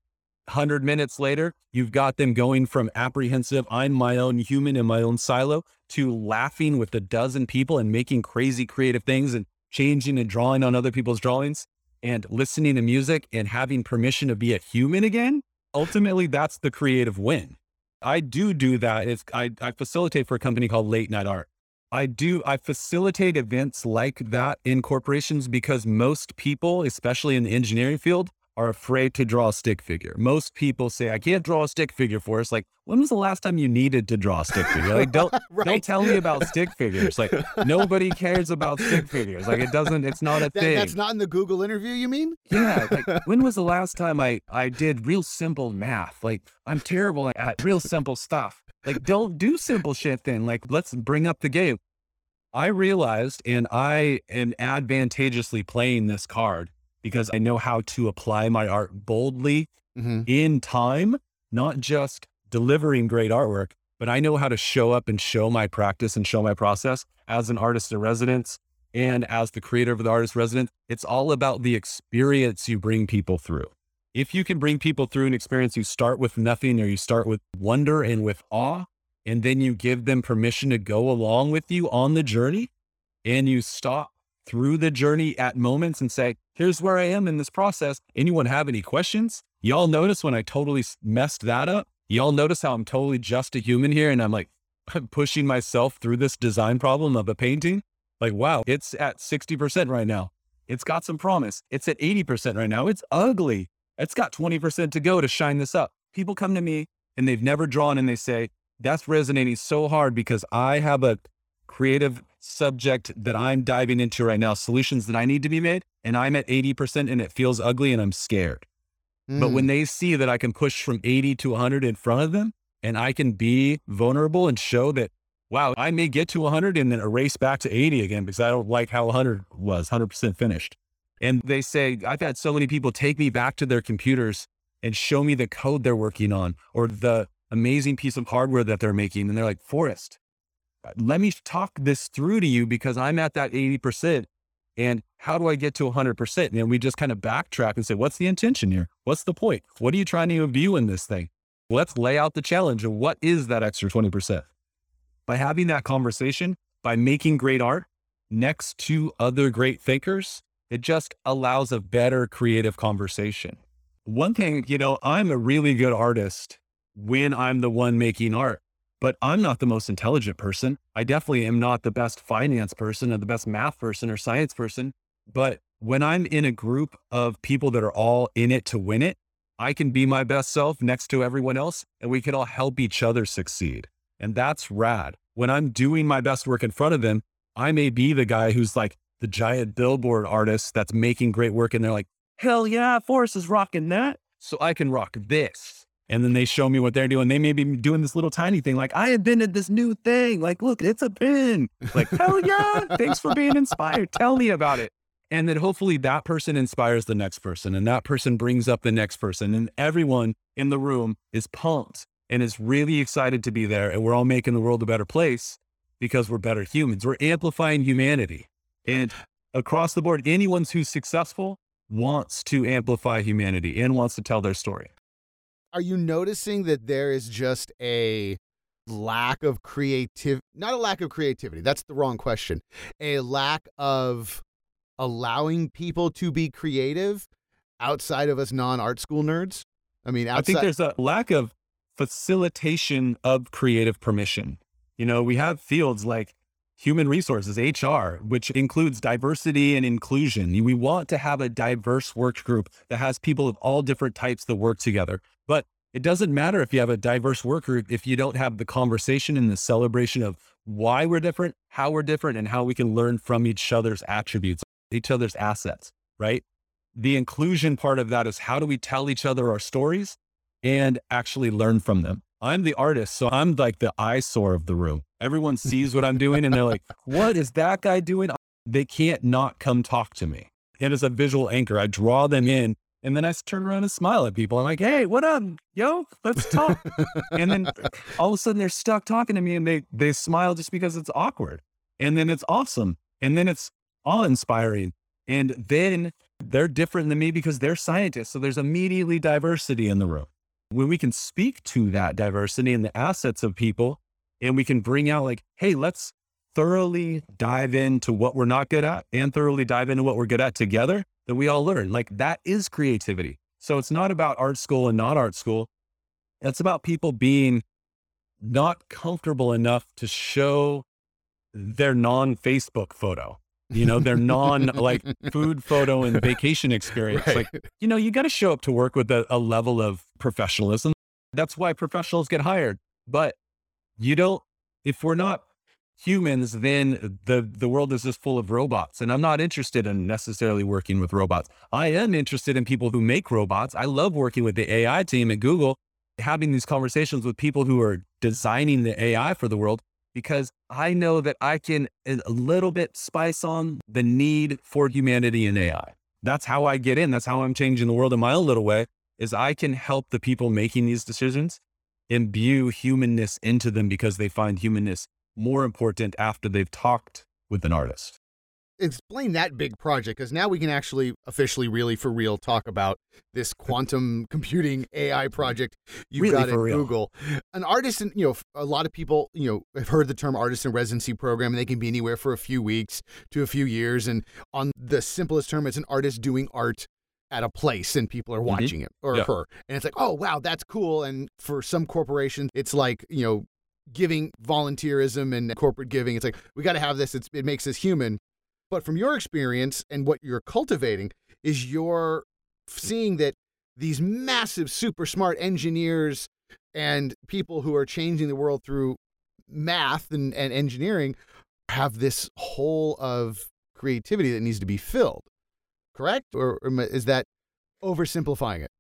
100 minutes later, you've got them going from apprehensive, I'm my own human in my own silo, to laughing with a dozen people and making crazy creative things and changing and drawing on other people's drawings and listening to music and having permission to be a human again. Ultimately, that's the creative win. I do do that. I, I facilitate for a company called Late Night Art. I do, I facilitate events like that in corporations because most people, especially in the engineering field, are afraid to draw a stick figure. Most people say, I can't draw a stick figure for us. Like, when was the last time you needed to draw a stick figure? Like, don't, Right. don't tell me about stick figures. Like, nobody cares about stick figures. Like, it doesn't, it's not a That- thing. that's not in the Google interview, you mean? Yeah, like when was the last time I I did real simple math? Like I'm terrible at real simple stuff. Like don't do simple shit then. Like let's bring up the game. I realized and I am advantageously playing this card because I know how to apply my art boldly Mm-hmm. in time, not just delivering great artwork, but I know how to show up and show my practice and show my process as an artist in residence and as the creator of the artist resident. It's all about the experience you bring people through. If you can bring people through an experience, you start with nothing or you start with wonder and with awe, and then you give them permission to go along with you on the journey and you stop through the journey at moments and say, here's where I am in this process. Anyone have any questions? Y'all notice when I totally messed that up? Y'all notice how I'm totally just a human here and I'm like I'm pushing myself through this design problem of a painting? Like, wow, it's at 60% right now. It's got some promise. It's at 80% right now. It's ugly. It's got 20% to go to shine this up. People come to me and they've never drawn and they say, that's resonating so hard because I have a creative subject that I'm diving into right now, solutions that I need to be made, and I'm at 80% and it feels ugly and I'm scared. But Mm. when they see that I can push from 80 to 100 in front of them and I can be vulnerable and show that, wow, I may get to 100 and then erase back to 80 again because I don't like how 100 was 100% finished. And they say, I've had so many people take me back to their computers and show me the code they're working on or the amazing piece of hardware that they're making. And they're like, Forrest, let me talk this through to you because I'm at that 80%. And how do I get to 100%? And we just kind of backtrack and say, what's the intention here? What's the point? What are you trying to view in this thing? Let's lay out the challenge of what is that extra 20%. By having that conversation, by making great art next to other great thinkers, it just allows a better creative conversation. One thing, you know, I'm a really good artist when I'm the one making art, but I'm not the most intelligent person. I definitely am not the best finance person or the best math person or science person. But when I'm in a group of people that are all in it to win it, I can be my best self next to everyone else and we can all help each other succeed. And that's rad. When I'm doing my best work in front of them, I may be the guy who's like the giant billboard artist that's making great work. And they're like, hell yeah, Forrest is rocking that. So I can rock this. And then they show me what they're doing. They may be doing this little tiny thing, like I invented this new thing. Like, look, it's a pin. Like, hell yeah, thanks for being inspired. Tell me about it. And then hopefully that person inspires the next person, and that person brings up the next person, and everyone in the room is pumped and is really excited to be there. And we're all making the world a better place because we're better humans. We're amplifying humanity. And across the board, anyone who's successful wants to amplify humanity and wants to tell their story are you noticing that there is just a lack of creative not a lack of creativity that's the wrong question a lack of allowing people to be creative outside of us non-art school nerds? I mean outside- i think there's a lack of facilitation of creative permission. You know we have fields like human resources hr which includes diversity and inclusion. We want to have a diverse work group that has people of all different types that work together but it doesn't matter if you have a diverse work group if you don't have the conversation and the celebration of why we're different, how we're different, and how we can learn from each other's attributes, each other's assets, right? The inclusion part of that is how do we tell each other our stories and actually learn from them? I'm the artist, so I'm like the eyesore of the room. Everyone sees what I'm doing and they're like, what is that guy doing? They can't not come talk to me. And as a visual anchor, I draw them in and then I turn around and smile at people. I'm like, hey, what up, yo? Let's talk. and then all of a sudden they're stuck talking to me and they they smile just because it's awkward. And then it's awesome. And then it's awe inspiring. And then they're different than me because they're scientists. So there's immediately diversity in the room. When we can speak to that diversity and the assets of people, and we can bring out like, hey, let's thoroughly dive into what we're not good at and thoroughly dive into what we're good at together that we all learn. Like that is creativity. So it's not about art school and not art school. It's about people being not comfortable enough to show their non Facebook photo, you know, their non like food photo and vacation experience. Right. Like, you know, you got to show up to work with a, a level of professionalism. That's why professionals get hired. But you don't, if we're not humans, then the, the world is just full of robots. And I'm not interested in necessarily working with robots. I am interested in people who make robots. I love working with the AI team at Google, having these conversations with people who are designing the AI for the world, because I know that I can a little bit spice on the need for humanity in AI. That's how I get in. That's how I'm changing the world in my own little way is I can help the people making these decisions imbue humanness into them because they find humanness more important after they've talked with an artist? Explain that big project because now we can actually officially, really for real, talk about this quantum computing AI project you've really got at Google. An artist, and you know, a lot of people, you know, have heard the term artist in residency program, and they can be anywhere for a few weeks to a few years. And on the simplest term, it's an artist doing art at a place and people are mm-hmm. watching mm-hmm. it or yeah. her. And it's like, oh, wow, that's cool. And for some corporations, it's like, you know, giving volunteerism and corporate giving. It's like, we got to have this. It's, it makes us human. But from your experience and what you're cultivating, is you're seeing that these massive, super smart engineers and people who are changing the world through math and, and engineering have this hole of creativity that needs to be filled. Correct? Or, or is that oversimplifying it?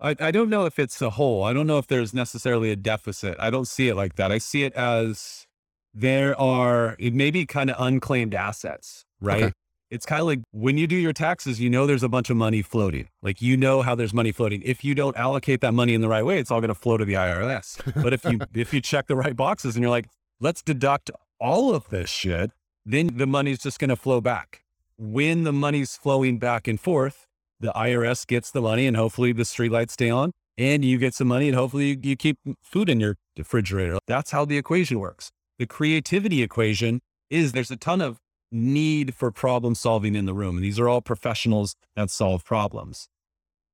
I, I don't know if it's a hole. I don't know if there's necessarily a deficit. I don't see it like that. I see it as there are maybe kind of unclaimed assets, right? Okay. It's kind of like when you do your taxes, you know there's a bunch of money floating. Like you know how there's money floating. If you don't allocate that money in the right way, it's all going to flow to the IRS. But if you if you check the right boxes and you're like, let's deduct all of this shit, then the money's just going to flow back. When the money's flowing back and forth, the IRS gets the money and hopefully the streetlights stay on and you get some money and hopefully you, you keep food in your refrigerator. That's how the equation works. The creativity equation is there's a ton of need for problem solving in the room. And these are all professionals that solve problems.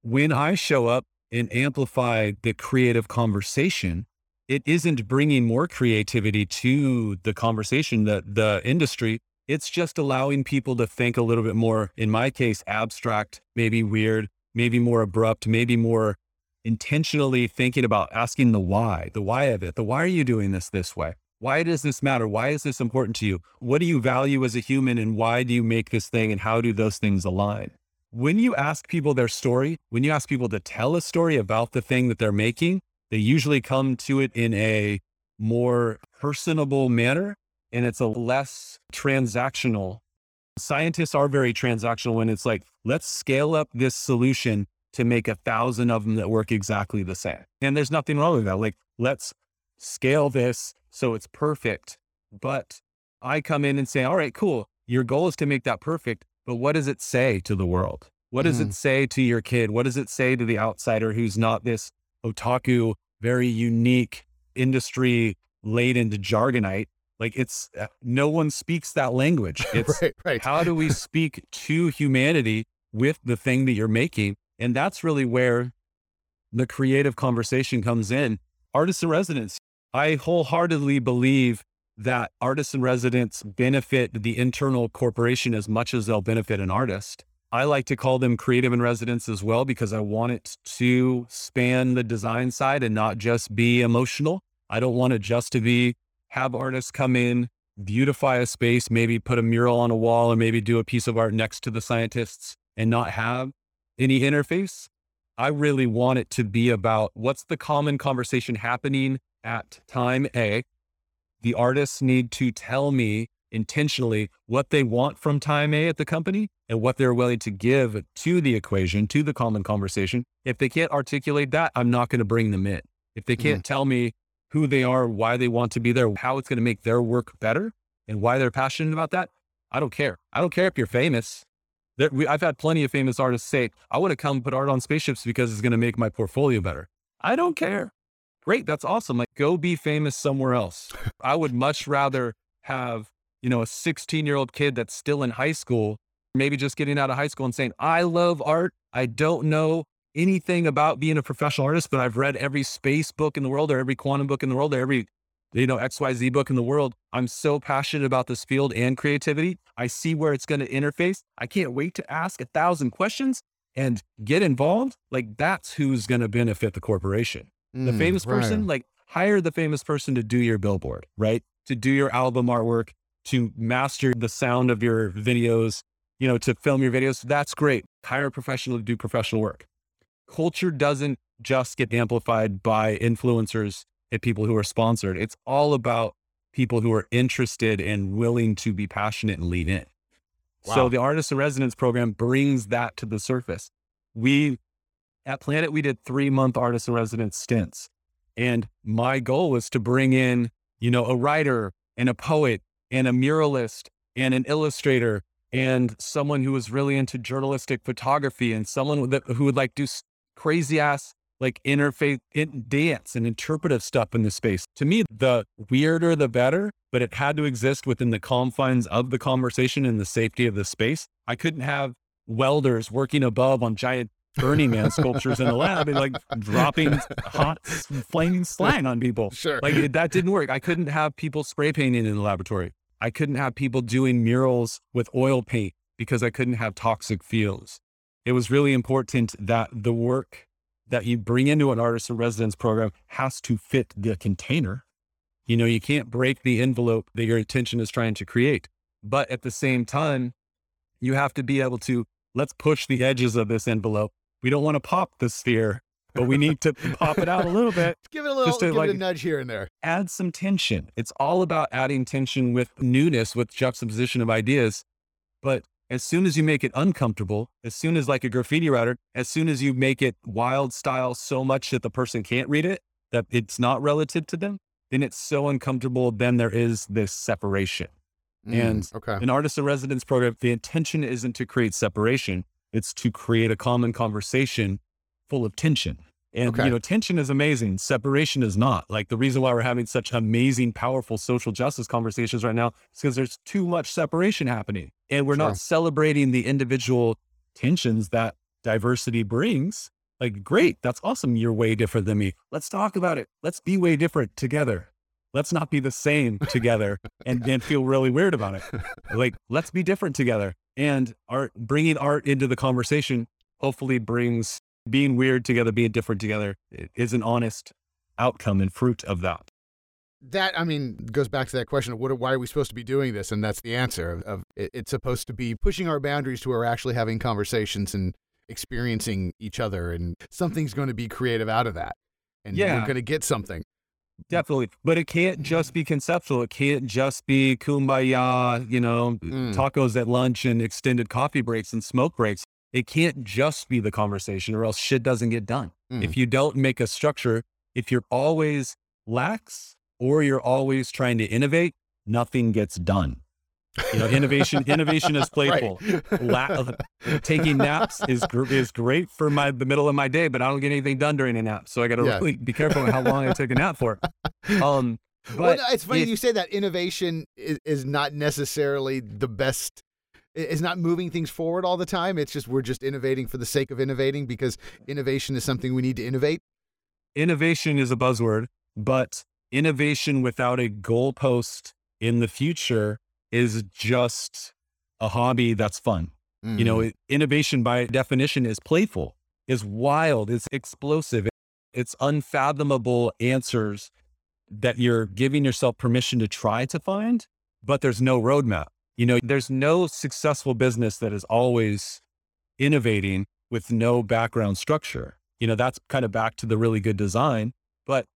When I show up and amplify the creative conversation, it isn't bringing more creativity to the conversation that the industry It's just allowing people to think a little bit more, in my case, abstract, maybe weird, maybe more abrupt, maybe more intentionally thinking about asking the why, the why of it. The why are you doing this this way? Why does this matter? Why is this important to you? What do you value as a human and why do you make this thing and how do those things align? When you ask people their story, when you ask people to tell a story about the thing that they're making, they usually come to it in a more personable manner and it's a less transactional. Scientists are very transactional when it's like, let's scale up this solution to make a thousand of them that work exactly the same. And there's nothing wrong with that. Like, let's scale this so it's perfect. But I come in and say, all right, cool. Your goal is to make that perfect. But what does it say to the world? What does mm. it say to your kid? What does it say to the outsider who's not this otaku, very unique industry laden jargonite? Like it's uh, no one speaks that language. It's right, right. how do we speak to humanity with the thing that you're making? And that's really where the creative conversation comes in. Artists in residence. I wholeheartedly believe that artists in residence benefit the internal corporation as much as they'll benefit an artist. I like to call them creative in residence as well because I want it to span the design side and not just be emotional. I don't want it just to be have artists come in, beautify a space, maybe put a mural on a wall or maybe do a piece of art next to the scientists and not have any interface. I really want it to be about what's the common conversation happening at time A. The artists need to tell me intentionally what they want from time A at the company and what they're willing to give to the equation, to the common conversation. If they can't articulate that, I'm not going to bring them in. If they can't mm. tell me who they are, why they want to be there, how it's going to make their work better, and why they're passionate about that, I don't care. I don't care if you're famous. There, we, I've had plenty of famous artists say, I want to come put art on spaceships because it's going to make my portfolio better. I don't care. Great. That's awesome. Like, go be famous somewhere else. I would much rather have, you know, a 16 year old kid that's still in high school, maybe just getting out of high school and saying, I love art. I don't know anything about being a professional artist, but I've read every space book in the world or every quantum book in the world or every you know, XYZ book in the world. I'm so passionate about this field and creativity. I see where it's going to interface. I can't wait to ask a thousand questions and get involved. Like that's who's going to benefit the corporation. Mm, the famous right. person, like hire the famous person to do your billboard, right? To do your album artwork, to master the sound of your videos, you know, to film your videos. That's great. Hire a professional to do professional work. Culture doesn't just get amplified by influencers and people who are sponsored. It's all about people who are interested and willing to be passionate and lean in. Wow. So the artist in residence program brings that to the surface. We at Planet, we did three month artist in residence stints. And my goal was to bring in, you know, a writer and a poet and a muralist and an illustrator and someone who was really into journalistic photography and someone that, who would like do crazy ass like interfaith in dance and interpretive stuff in the space. To me, the weirder the better, but it had to exist within the confines of the conversation and the safety of the space. I couldn't have welders working above on giant Burning Man sculptures in the lab and like dropping hot flaming slag on people. Sure. Like that didn't work. I couldn't have people spray painting in the laboratory. I couldn't have people doing murals with oil paint because I couldn't have toxic fuels. It was really important that the work that you bring into an artist in residence program has to fit the container. You know, you can't break the envelope that your intention is trying to create. But at the same time, you have to be able to let's push the edges of this envelope. We don't want to pop the sphere, but we need to pop it out a little bit. give it a little, to, give like, it a nudge here and there. Add some tension. It's all about adding tension with newness, with juxtaposition of ideas. But as soon as you make it uncomfortable, as soon as like a graffiti writer, as soon as you make it wild style so much that the person can't read it, that it's not relative to them, then it's so uncomfortable. Then there is this separation. Mm, and okay. an artist in residence program, the intention isn't to create separation, it's to create a common conversation full of tension. And okay. you know, tension is amazing. Separation is not. Like the reason why we're having such amazing, powerful social justice conversations right now is because there's too much separation happening. And we're sure. not celebrating the individual tensions that diversity brings. Like, great, that's awesome. You're way different than me. Let's talk about it. Let's be way different together. let's not be the same together and then feel really weird about it. Like, let's be different together. And art, bringing art into the conversation hopefully brings being weird together, being different together is an honest outcome and fruit of that. That I mean goes back to that question of what, why are we supposed to be doing this, and that's the answer. Of, of it, it's supposed to be pushing our boundaries to where we're actually having conversations and experiencing each other, and something's going to be creative out of that, and Yeah. we're going to get something. Definitely. But it can't just be conceptual. It can't just be kumbaya, you know, Mm. tacos at lunch and extended coffee breaks and smoke breaks. It can't just be the conversation or else shit doesn't get done. Mm. If you don't make a structure, if you're always lax or you're always trying to innovate, nothing gets done. You know, innovation innovation is playful. Right. La- taking naps is gr- is great for my the middle of my day, but I don't get anything done during a nap. So I got to Yeah. really be careful how long I take a nap for. Um, but well, it's funny if- you say that innovation is, is not necessarily the best. Is not moving things forward all the time. It's just we're just innovating for the sake of innovating because innovation is something we need to innovate. innovation is a buzzword, but innovation without a goalpost in the future is just a hobby that's fun. You know, Mm. innovation by definition is playful, is wild, is explosive, it's unfathomable answers that you're giving yourself permission to try to find, but there's no roadmap. You know, there's no successful business that is always innovating with no background structure. You know, that's kind of back to the really good design. But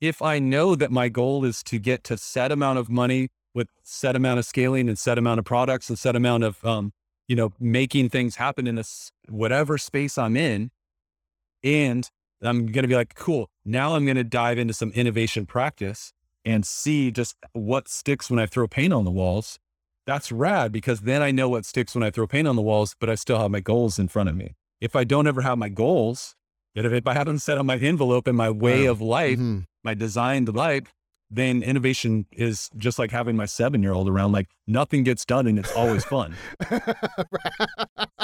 if I know that my goal is to get to set amount of money with set amount of scaling and set amount of products and set amount of, um, you know, making things happen in this whatever space I'm in, and I'm going to be like, cool. Now I'm going to dive into some innovation practice and see just what sticks when I throw paint on the walls. That's rad because then I know what sticks when I throw paint on the walls, but I still have my goals in front of me. If I don't ever have my goals, if I haven't set on my envelope and my way Wow. of life, Mhm. my designed life, then innovation is just like having my seven year old around. Like nothing gets done and it's always fun.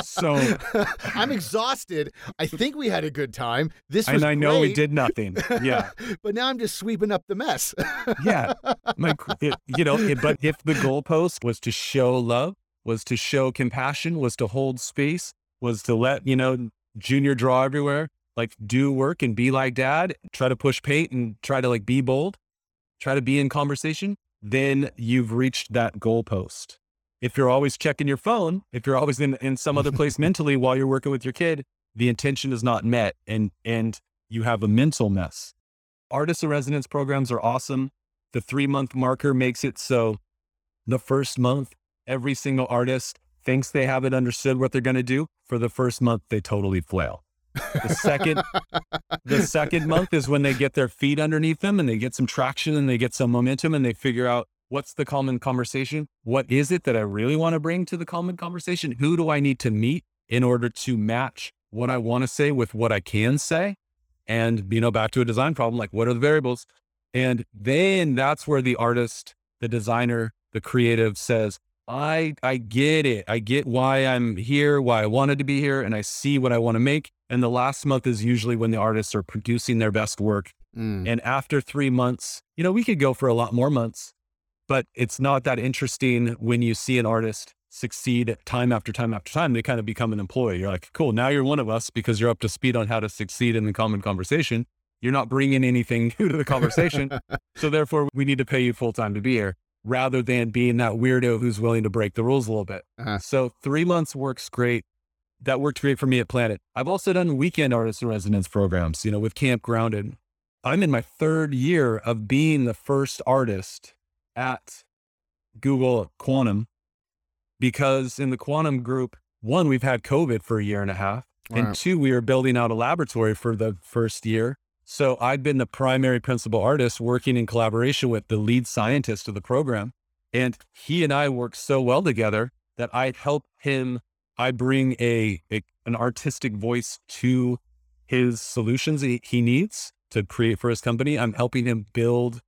So, I'm exhausted. I think we had a good time. This was and I know we did nothing. Yeah. but now I'm just sweeping up the mess. Yeah. My, it, you know, it, but if the goalpost was to show love, was to show compassion, was to hold space, was to let, you know, junior draw everywhere, like do work and be like dad, try to push paint and try to like be bold, try to be in conversation, then you've reached that goalpost. If you're always checking your phone, if you're always in, in some other place mentally while you're working with your kid, the intention is not met and and you have a mental mess. Artist in residence programs are awesome. The three month marker makes it so the first month, every single artist thinks they have it understood what they're going to do. For the first month, they totally flail. The second, the second month is when they get their feet underneath them and they get some traction and they get some momentum and they figure out what's the common conversation? What is it that I really want to bring to the common conversation? Who do I need to meet in order to match what I want to say with what I can say? And, you know, back to a design problem, like what are the variables? And then that's where the artist, the designer, the creative says, I I get it. I get why I'm here, why I wanted to be here, and I see what I want to make. And the last month is usually when the artists are producing their best work. Mm. And after three months, you know, we could go for a lot more months, but it's not that interesting when you see an artist succeed time after time after time. They kind of become an employee. You're like, cool, now you're one of us because you're up to speed on how to succeed in the common conversation. You're not bringing anything new to the conversation. so therefore, we need to pay you full time to be here rather than being that weirdo who's willing to break the rules a little bit. Uh-huh. So three months works great. That worked great for me at Planet. I've also done weekend artist in residence programs, you know, with Camp Grounded. I'm in my third year of being the first artist at Google Quantum because in the Quantum group, one, we've had COVID for a year and a half. And two, we were building out a laboratory for the first year. So I've been the primary principal artist working in collaboration with the lead scientist of the program. And he and I work so well together that I help him. I bring a, a an artistic voice to his solutions he, he needs to create for his company. I'm helping him build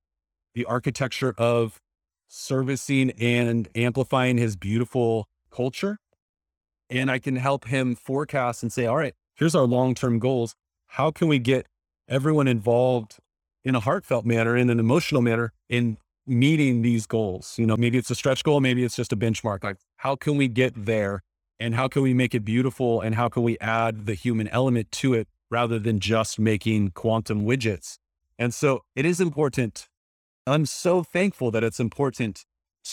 the architecture of servicing and amplifying his beautiful culture. And I can help him forecast and say, all right, here's our long term goals. How can we get everyone involved in a heartfelt manner, in an emotional manner, in meeting these goals. You know, maybe it's a stretch goal, maybe it's just a benchmark. Like, how can we get there? And how can we make it beautiful? And how can we add the human element to it rather than just making quantum widgets? And so it is important. I'm so thankful that it's important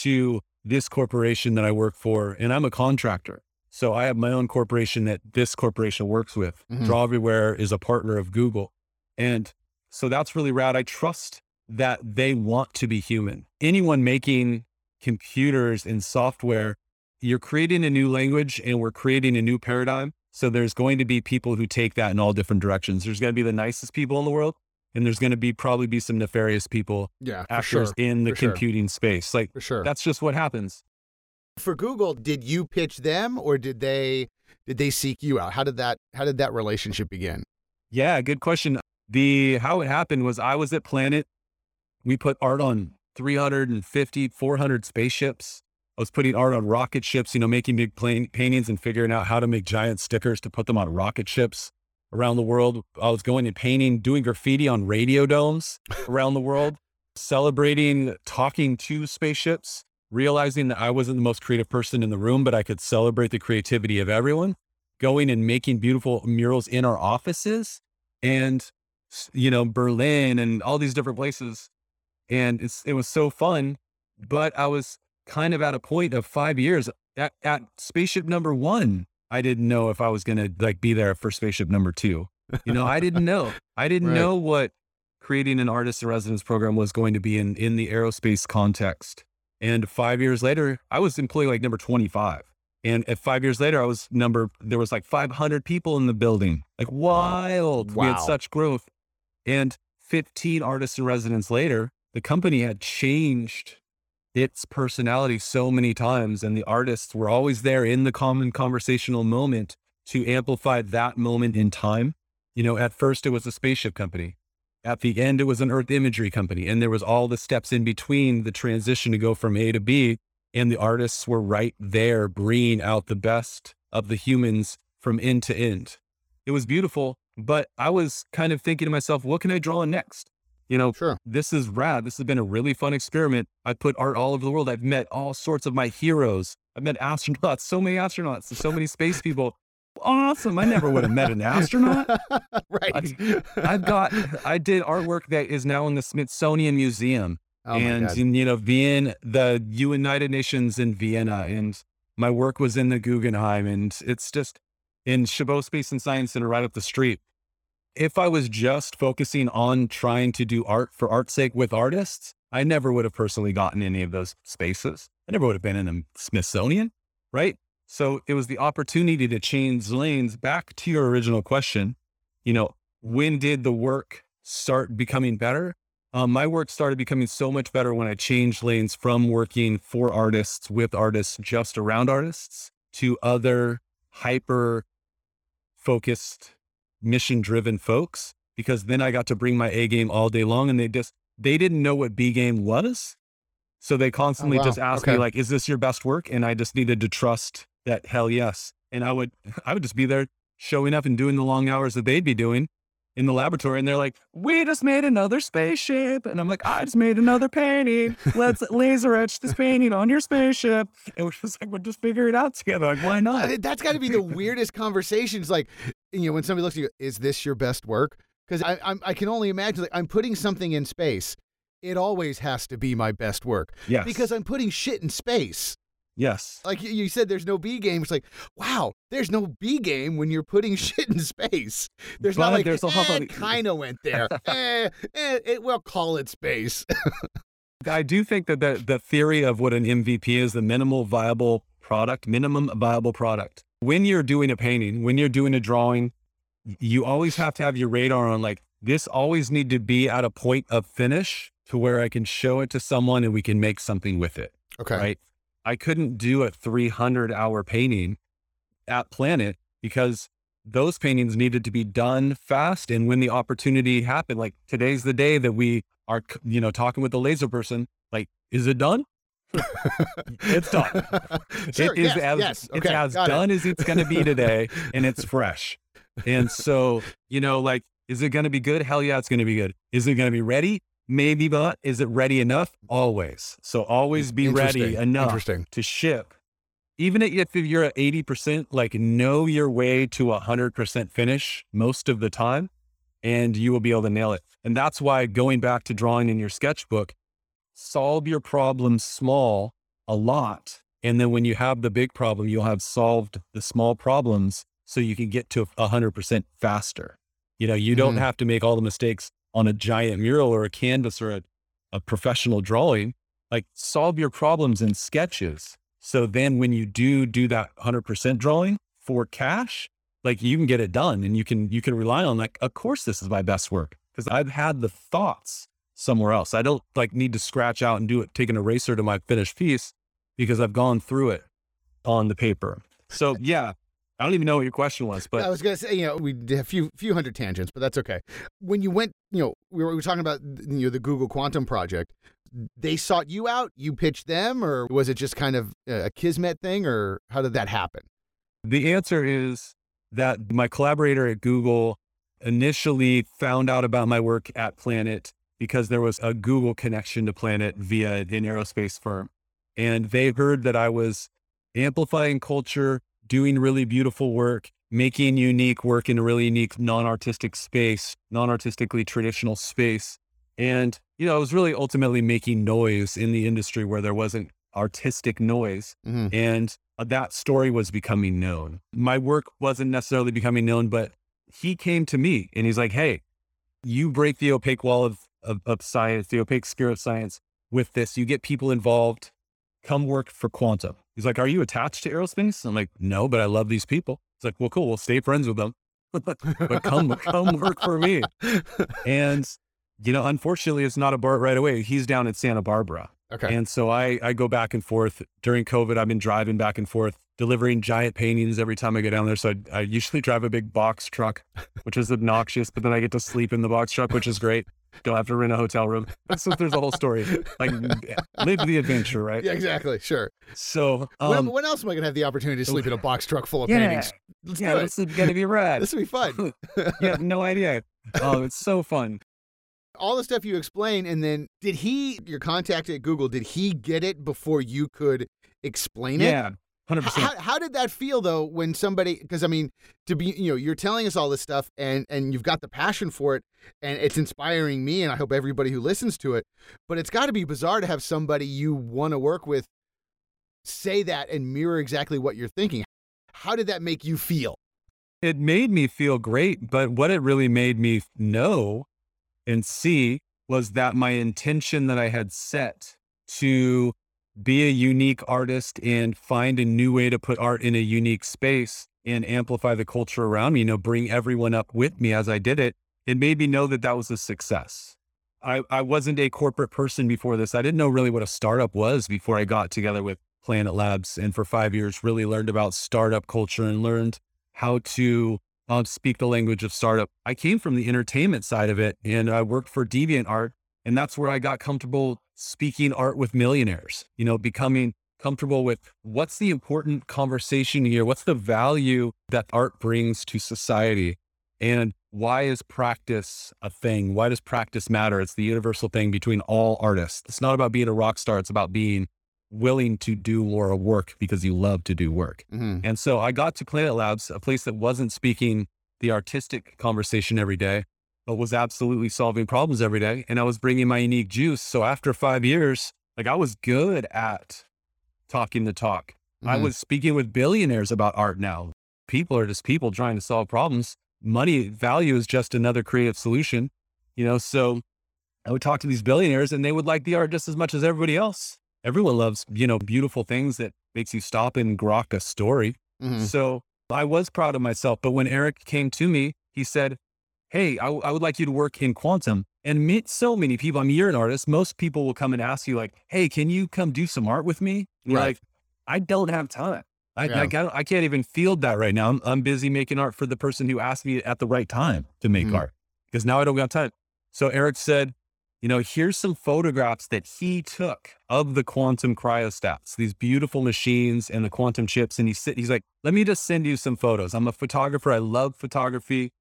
to this corporation that I work for, and I'm a contractor. So I have my own corporation that this corporation works with. Mhm. Draw Everywhere is a partner of Google. And so that's really rad. I trust that they want to be human. Anyone making computers and software, you're creating a new language and we're creating a new paradigm. So there's going to be people who take that in all different directions. There's going to be the nicest people in the world, and there's going to be probably be some nefarious people, Yeah, actors sure. in the for sure. computing space. Like For sure. that's just what happens. for Google, did you pitch them or did they did they seek you out? How did that how did that relationship begin? Yeah, good question. The how it happened was I was at Planet. We put art on 350, 400 spaceships. I was putting art on rocket ships, you know, making big plane, paintings and figuring out how to make giant stickers to put them on rocket ships around the world. I was going and painting, doing graffiti on radio domes around the world, celebrating talking to spaceships, realizing that I wasn't the most creative person in the room, but I could celebrate the creativity of everyone, going and making beautiful murals in our offices and, you know, Berlin and all these different places. And it's, it was so fun, but I was kind of at a point of five years at, at spaceship number one. I didn't know if I was going to like be there for spaceship number two. You know, I didn't know. I didn't Right. know what creating an artist in residence program was going to be in in the aerospace context. And five years later, I was employee like number 25. And at five years later, I was number, there was like 500 people in the building. Like wild. We had such growth. And 15 artists in residence later, the company had changed its personality so many times. And the artists were always there in the common conversational moment to amplify that moment in time. You know, at first it was a spaceship company. At the end, it was an earth imagery company. And there was all the steps in between the transition to go from A to B. And the artists were right there bringing out the best of the humans from end to end. It was beautiful, but I was kind of thinking to myself, what can I draw next? You know, Sure. this is rad. This has been a really fun experiment. I put art all over the world. I've met all sorts of my heroes. I've met astronauts, so many astronauts, and so many space people. Awesome. I never would have met an astronaut. right. I've got, I did artwork that is now in the Smithsonian Museum oh and in, you know, Vienna, the United Nations in Vienna. And my work was in the Guggenheim. And it's just in Chabot Space and Science Center right up the street. If I was just focusing on trying to do art for art's sake with artists, I never would have personally gotten any of those spaces. I never would have been in a Smithsonian, right? So it was the opportunity to change lanes back to your original question. You know, when did the work start becoming better? Um, my work started becoming so much better when I changed lanes from working for artists, with artists, just around artists, to other hyper focused, mission driven folks. Because then I got to bring my A game all day long and they just, they didn't know what B game was. So they oh, constantly wow. just asked Okay. me, like, is this your best work? And I just needed to trust that hell yes. And I would, I would just be there showing up and doing the long hours that they'd be doing in the laboratory and they're like, we just made another spaceship. And I'm like, I just made another painting. Let's laser etch this painting on your spaceship. And we're just like, we'll just figure it out together. Like, why not? I- that's got to be the weirdest conversations. Like, you know, when somebody looks at you, is this your best work? Because I, I'm, I can only imagine, like, I'm putting something in space. It always has to be my best work Yes. because I'm putting shit in space. Yes. Like you- said, there's no B game. It's like, wow, there's no B game when you're putting shit in space. There's But not like, there's a eh, kind of went there. eh, eh, it, we'll call it space. I do think that the, the theory of what an MVP is the minimal viable product, minimum viable product. When you're doing a painting, when you're doing a drawing, you always have to have your radar on like, this always need to be at a point of finish to where I can show it to someone and we can make something with it. Okay. Right. I couldn't do a 300 hour painting at Planet because those paintings needed to be done fast. And when the opportunity happened, like today's the day that we are, you know, talking with the laser person, like, is it done? it's done. sure, it is yes, as, yes. it's Okay, as got it. done as it's going to be today and it's fresh. And so, you know, like Is it going to be good? Hell yeah, it's going to be good. Is it going to be ready? Maybe not. Is it ready enough? Always. So always be ready enough Interesting. to ship. Even if you're at 80%, like know your way to a 100% finish most of the time, and you will be able to nail it. And that's why going back to drawing in your sketchbook, solve your problems small a lot. And then when you have the big problem, you'll have solved the small problems so you can get to 100% faster. You know, you don't Mhm. have to make all the mistakes on a giant mural or a canvas or a, a professional drawing. Like solve your problems in sketches. So then when you do do that 100% drawing for cash, like you can get it done and you can you can rely on like of course this is my best work because I've had the thoughts somewhere else. I don't like need to scratch out and do it take an eraser to my finished piece because I've gone through it on the paper. So yeah, I don't even know what your question was, but I was gonna say, you know, we did a few few hundred tangents, but that's okay. When you went, you know, we were, we were talking about you know the Google Quantum project. They sought you out, you pitched them, or was it just kind of a kismet thing, or how did that happen? The answer is that my collaborator at Google initially found out about my work at Planet because there was a Google connection to Planet via an aerospace firm. And they heard that I was amplifying culture, doing really beautiful work, making unique work in a really unique non artistic space, non artistically traditional space. And, you know, I was really ultimately making noise in the industry where there wasn't artistic noise Mm-hmm. and uh, that story was becoming known. My work wasn't necessarily becoming known, but he came to me and he's like, Hey, you break the opaque wall of, of, of science, the opaque sphere of science with this. You get people involved. Come work for Quantum. He's like, Are you attached to aerospace? I'm like, No, but I love these people. He's like, Well, cool. We'll stay friends with them. but come, come work for me. And, you know, unfortunately, it's not a BART right away. He's down in Santa Barbara. okay. And so I, I go back and forth during COVID. I've been driving back and forth, delivering giant paintings every time I go down there. So I, I usually drive a big box truck, which is obnoxious, but then I get to sleep in the box truck, which is great. Don't have to rent a hotel room. So there's a whole story. Like live the adventure, right? yeah, exactly. Sure. So when, um, when else am I gonna have the opportunity to sleep in a box truck full of Yeah. paintings? Let's yeah, this is gonna be rad. This will be fun. yeah, no idea. Oh, it's so fun. All the stuff you explain, and then did he, your contact at Google, did he get it before you could explain it? Yeah, hundred H- percent. How, how did that feel though when somebody because I mean to be you know you're telling us all this stuff and and you've got the passion for it and it's inspiring me and I hope everybody who listens to it but it's got to be bizarre to have somebody you want to work with say that and mirror exactly what you're thinking. How did that make you feel? it made me feel great, but what it really made me know and see was that my intention that I had set to be a unique artist and find a new way to put art in a unique space and amplify the culture around me, you know, bring everyone up with me as I did it, it made me know that that was a success. I, I wasn't a corporate person before this. I didn't know really what a startup was before I got together with Planet Labs and for five years really learned about startup culture and learned how to uh, speak the language of startup. I came from the entertainment side of it and I worked for DeviantArt. And that's where I got comfortable speaking art with millionaires, you know, becoming comfortable with what's the important conversation here? What's the value that art brings to society? And why is practice a thing? Why does practice matter? It's the universal thing between all artists. It's not about being a rock star, it's about being willing to do more work because you love to do work. Mm-hmm. And so I got to Planet Labs, a place that wasn't speaking the artistic conversation every day, but was absolutely solving problems every day. And I was bringing my unique juice. So after five years, like I was good at talking the talk. I Mhm. was speaking with billionaires about art now. People are just people trying to solve problems. Money value is just another creative solution, you know? So I would talk to these billionaires and they would like the art just as much as everybody else. Everyone loves, you know, beautiful things that makes you stop and grok a story. Mhm. So I was proud of myself. But when Eric came to me, he said, Hey, I, I would like you to work in quantum and meet so many people. I mean, you're an artist. Most people will come and ask you, like, Hey, can you come do some art with me? Right. like, I don't have time. I, Yeah. I, can't, I can't even field that right now. I'm, I'm busy making art for the person who asked me at the right time to make Mhm. art because now I don't got time. So Eric said, you know, here's some photographs that he took of the quantum cryostats, these beautiful machines and the quantum chips. And he sit, he's like, let me just send you some photos. I'm a photographer. I love photography.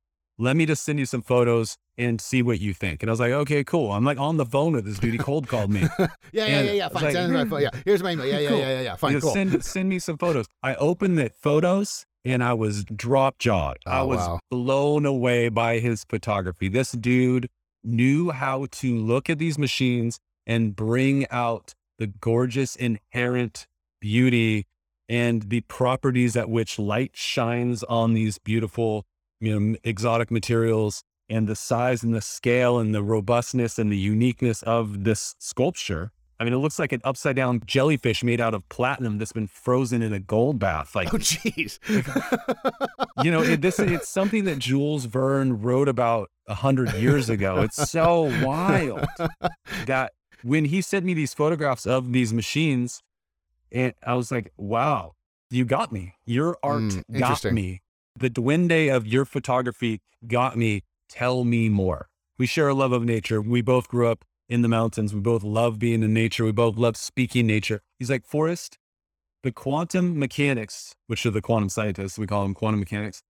Let me just send you some photos and see what you think. And I was like, okay, cool. I'm like on the phone with this dude. He cold called me. yeah, yeah, yeah, yeah. Fine. like, send me my phone. Yeah, here's my email. Yeah, yeah, Cool. yeah, yeah, yeah. Fine, You know, cool. Send send me some photos. I opened the photos and I was drop jawed. I Oh, was wow. blown away by his photography. This dude knew how to look at these machines and bring out the gorgeous inherent beauty and the properties at which light shines on these beautiful, you know, exotic materials and the size and the scale and the robustness and the uniqueness of this sculpture. I mean, it looks like an upside down jellyfish made out of platinum that's been frozen in a gold bath. Like, Oh, jeez. you know, it, this it's something that Jules Verne wrote about a hundred years ago. It's so wild that when he sent me these photographs of these machines, and I was like, "Wow, you got me. Your art Mm, got me. The duende of your photography got me. Tell me more." We share a love of nature. We both grew up in the mountains. We both love being in nature. We both love speaking nature. He's like, Forrest, the quantum mechanics, which are the quantum scientists, we call them quantum mechanics,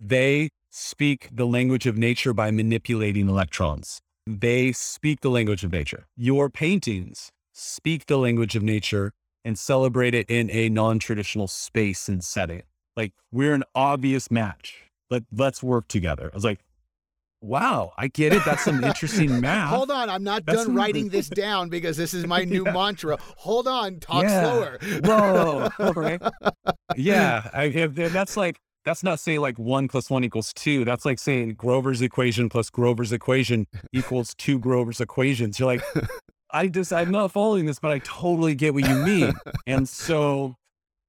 they speak the language of nature by manipulating electrons. They speak the language of nature. Your paintings speak the language of nature and celebrate it in a non traditional space and setting. Like, we're an obvious match. Let, let's work together. I was like, wow, I get it. That's some interesting math. Hold on, I'm not That's done some- writing this down because this is my new Yeah. mantra. Hold on, talk Yeah. slower. Whoa. Okay. yeah. I, that's like, that's not saying like one plus one equals two. That's like saying Grover's equation plus Grover's equation equals two Grover's equations. You're like, I just, I'm not following this, but I totally get what you mean. and so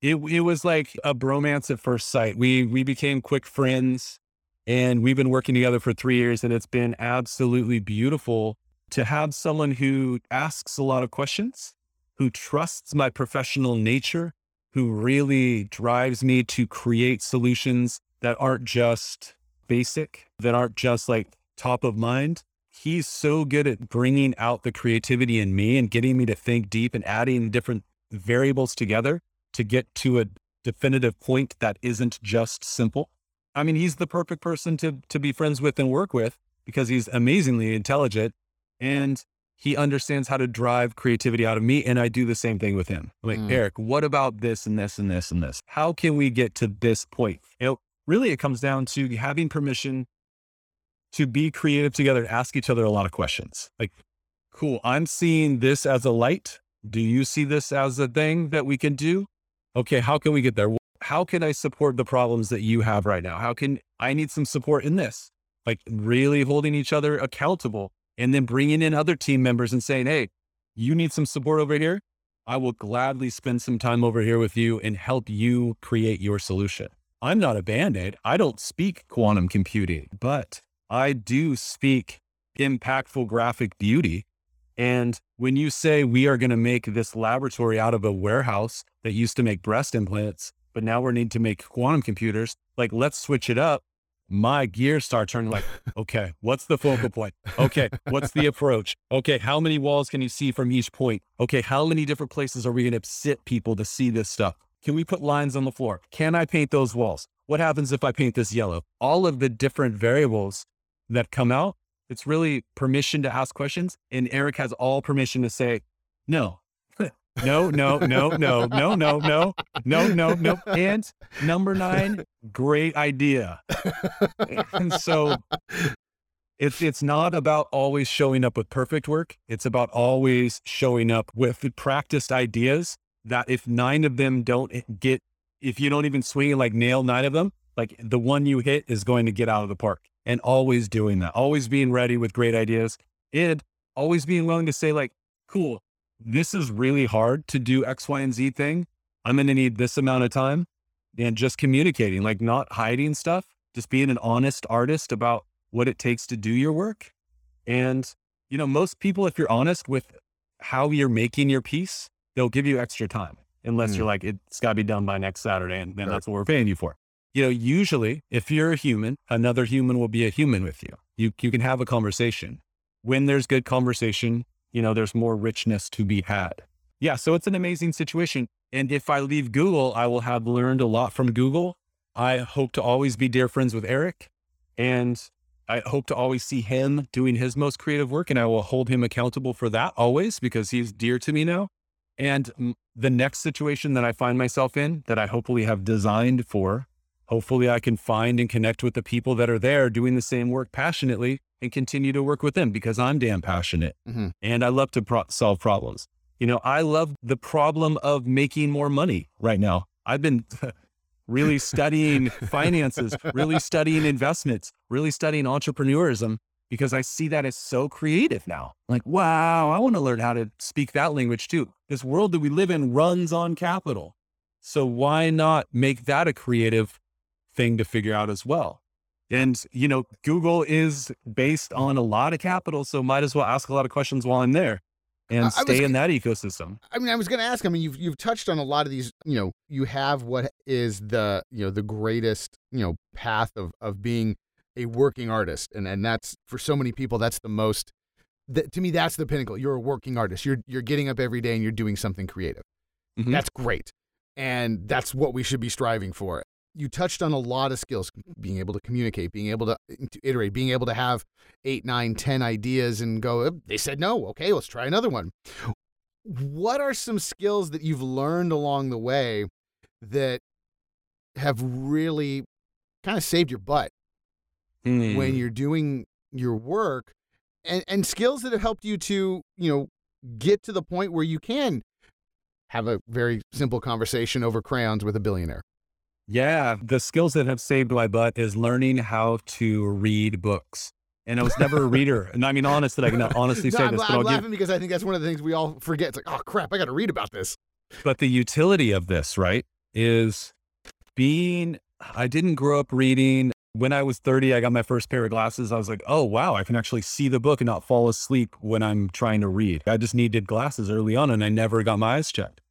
it, it was like a bromance at first sight. We, we became quick friends and we've been working together for three years and it's been absolutely beautiful to have someone who asks a lot of questions who trusts my professional nature, who really drives me to create solutions that aren't just basic, that aren't just like top of mind. He's so good at bringing out the creativity in me and getting me to think deep and adding different variables together to get to a definitive point that isn't just simple. I mean, he's the perfect person to to be friends with and work with because he's amazingly intelligent and he understands how to drive creativity out of me. And I do the same thing with him. I'm like, Mm. Eric, what about this and this and this and this? How can we get to this point? You know, really, it comes down to having permission to be creative together and ask each other a lot of questions. Like, cool, I'm seeing this as a light. Do you see this as a thing that we can do? Okay, how can we get there? How can I support the problems that you have right now? How can I need some support in this? Like, really holding each other accountable and then bringing in other team members and saying, hey, you need some support over here. I will gladly spend some time over here with you and help you create your solution. I'm not a band aid. I don't speak quantum computing, but I do speak impactful graphic beauty. And when you say we are going to make this laboratory out of a warehouse that used to make breast implants, but now we need to make quantum computers, like let's switch it up. My gears start turning like, okay, what's the focal point? Okay, what's the approach? Okay, how many walls can you see from each point? Okay, how many different places are we going to sit people to see this stuff? Can we put lines on the floor? Can I paint those walls? What happens if I paint this yellow? All of the different variables that come out, it's really permission to ask questions. And Eric has all permission to say, no, no, no, no, no, no, no, no, no, no, no. And number nine, great idea. and so it's it's not about always showing up with perfect work. It's about always showing up with practiced ideas that if nine of them don't get, if you don't even swing like nail nine of them, like the one you hit is going to get out of the park. And always doing that, always being ready with great ideas and always being willing to say like, cool, this is really hard to do X, Y, and Z thing. I'm going to need this amount of time and just communicating, like not hiding stuff, just being an honest artist about what it takes to do your work. And, you know, most people, if you're honest with how you're making your piece, they'll give you extra time unless Mm. you're like, it's got to be done by next Saturday. And then Right. that's what we're paying you for. You know, usually if you're a human, another human will be a human with you. You, you can have a conversation. When there's good conversation, you know, there's more richness to be had. Yeah. So it's an amazing situation. And if I leave Google, I will have learned a lot from Google. I hope to always be dear friends with Eric. And I hope to always see him doing his most creative work, and I will hold him accountable for that always because he's dear to me now. And the next situation that I find myself in that I hopefully have designed for, hopefully I can find and connect with the people that are there doing the same work passionately and continue to work with them because I'm damn passionate mm-hmm. and I love to pro- solve problems. You know, I love the problem of making more money right now. I've been really studying finances, really studying investments, really studying entrepreneurism because I see that as so creative now. Like, wow, I want to learn how to speak that language too. This world that we live in runs on capital. So why not make that a creative thing to figure out as well? And, you know, Google is based on a lot of capital. So might as well ask a lot of questions while I'm there and stay was, in that ecosystem. I mean, I was going to ask. I mean, you've you've touched on a lot of these. You know, you have what is the you know the greatest you know path of of being a working artist, and and that's for so many people that's the most. That, to me, that's the pinnacle. You're a working artist. You're you're getting up every day and you're doing something creative. Mm-hmm. That's great, and that's what we should be striving for you touched on a lot of skills being able to communicate being able to iterate being able to have eight nine ten ideas and go they said no. Okay let's try another one. What are some skills that you've learned along the way that have really kind of saved your butt mm. when you're doing your work and, and skills that have helped you to you know get to the point where you can have a very simple conversation over crayons with a billionaire yeah, the skills that have saved my butt is learning how to read books. And I was never a reader. And I mean, honest that I can honestly no, say I'm, this. but I'm laughing give... because I think that's one of the things we all forget. It's like, oh crap, I got to read about this. But the utility of this, right, is being. I didn't grow up reading. When I was 30, I got my first pair of glasses. I was like, oh wow, I can actually see the book and not fall asleep when I'm trying to read. I just needed glasses early on, and I never got my eyes checked.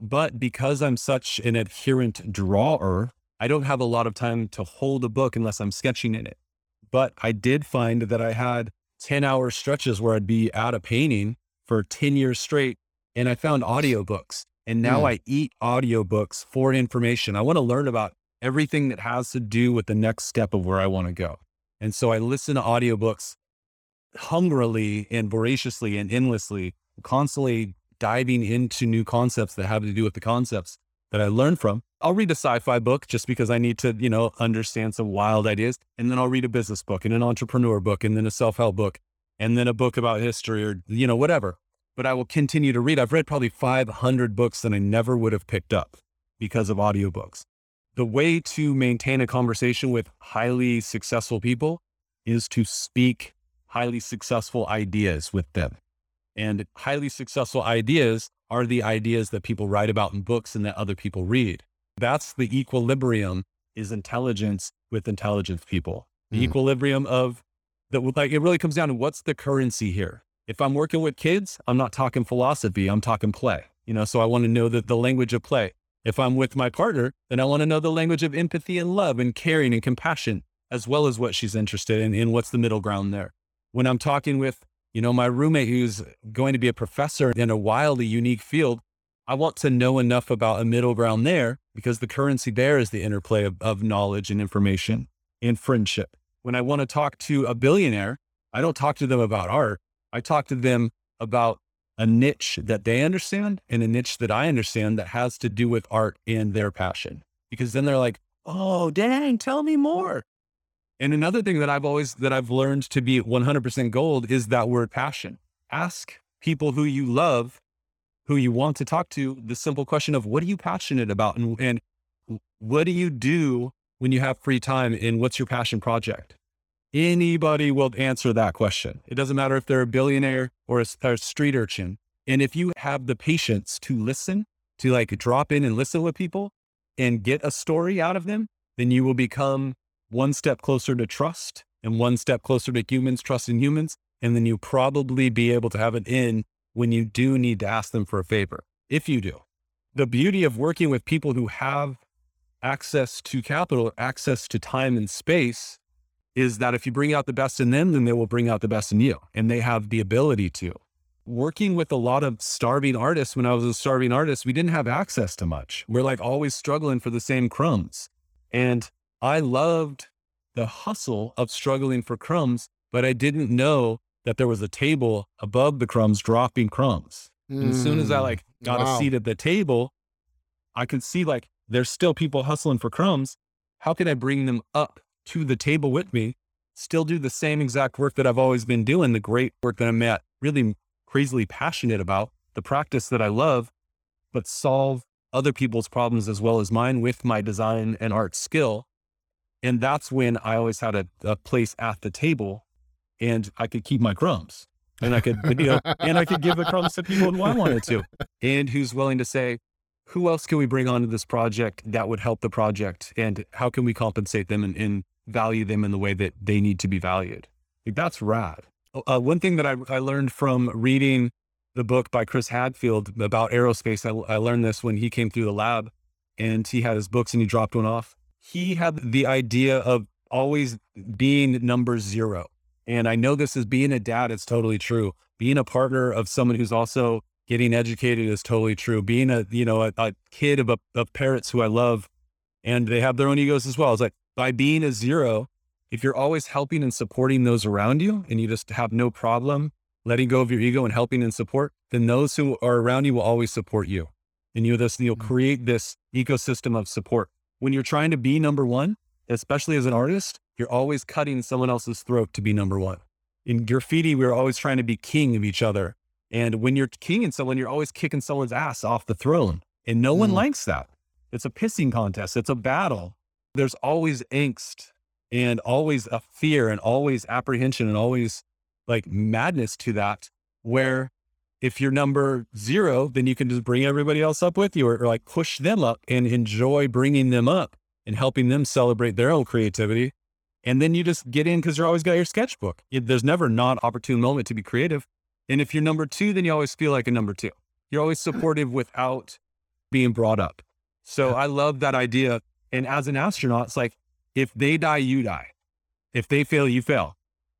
But because I'm such an adherent drawer, I don't have a lot of time to hold a book unless I'm sketching in it. But I did find that I had 10 hour stretches where I'd be out of painting for 10 years straight. And I found audiobooks. And now mm. I eat audiobooks for information. I want to learn about everything that has to do with the next step of where I want to go. And so I listen to audiobooks hungrily and voraciously and endlessly, constantly diving into new concepts that have to do with the concepts that I learned from. I'll read a sci-fi book just because I need to, you know, understand some wild ideas. And then I'll read a business book and an entrepreneur book and then a self-help book and then a book about history or, you know, whatever. But I will continue to read. I've read probably 500 books that I never would have picked up because of audiobooks. The way to maintain a conversation with highly successful people is to speak highly successful ideas with them. And highly successful ideas are the ideas that people write about in books and that other people read. That's the equilibrium is intelligence with intelligent people. The mm. equilibrium of that like it really comes down to what's the currency here. If I'm working with kids, I'm not talking philosophy, I'm talking play. You know, so I want to know that the language of play. If I'm with my partner, then I want to know the language of empathy and love and caring and compassion, as well as what she's interested in and what's the middle ground there. When I'm talking with you know, my roommate who's going to be a professor in a wildly unique field, I want to know enough about a middle ground there because the currency there is the interplay of, of knowledge and information and friendship. When I want to talk to a billionaire, I don't talk to them about art. I talk to them about a niche that they understand and a niche that I understand that has to do with art and their passion. Because then they're like, oh, dang, tell me more. And another thing that I've always that I've learned to be 100% gold is that word passion. Ask people who you love, who you want to talk to, the simple question of what are you passionate about and, and what do you do when you have free time and what's your passion project? Anybody will answer that question. It doesn't matter if they're a billionaire or a, a street urchin. And if you have the patience to listen, to like drop in and listen with people and get a story out of them, then you will become one step closer to trust and one step closer to humans trusting humans. And then you probably be able to have it in when you do need to ask them for a favor, if you do. The beauty of working with people who have access to capital, access to time and space is that if you bring out the best in them, then they will bring out the best in you. And they have the ability to. Working with a lot of starving artists, when I was a starving artist, we didn't have access to much. We're like always struggling for the same crumbs. And I loved the hustle of struggling for crumbs, but I didn't know that there was a table above the crumbs dropping crumbs. Mm. And as soon as I like got wow. a seat at the table, I could see like there's still people hustling for crumbs. How can I bring them up to the table with me? Still do the same exact work that I've always been doing, the great work that I'm at, really crazily passionate about, the practice that I love, but solve other people's problems as well as mine with my design and art skill. And that's when I always had a, a place at the table and I could keep my crumbs and I could, you know, and I could give the crumbs to people who I wanted to, and who's willing to say, who else can we bring onto this project that would help the project, and how can we compensate them and, and value them in the way that they need to be valued? Like, that's rad. Uh, one thing that I, I learned from reading the book by Chris Hadfield about aerospace, I, I learned this when he came through the lab, and he had his books and he dropped one off. He had the idea of always being number zero and I know this is being a dad, it's totally true. Being a partner of someone who's also getting educated is totally true. Being a, you know, a, a kid of, a, of parents who I love and they have their own egos as well. It's like by being a zero, if you're always helping and supporting those around you and you just have no problem letting go of your ego and helping and support, then those who are around you will always support you. And you this, you'll mm. create this ecosystem of support. When you're trying to be number one, especially as an artist, you're always cutting someone else's throat to be number one. In graffiti, we're always trying to be king of each other. And when you're king in someone, you're always kicking someone's ass off the throne. And no mm. one likes that. It's a pissing contest, it's a battle. There's always angst and always a fear and always apprehension and always like madness to that. Where if you're number zero, then you can just bring everybody else up with you or, or like push them up and enjoy bringing them up and helping them celebrate their own creativity. And then you just get in because you're always got your sketchbook. There's never not opportune moment to be creative. And if you're number two, then you always feel like a number two. You're always supportive without being brought up. So I love that idea. And as an astronaut, it's like if they die, you die. If they fail, you fail.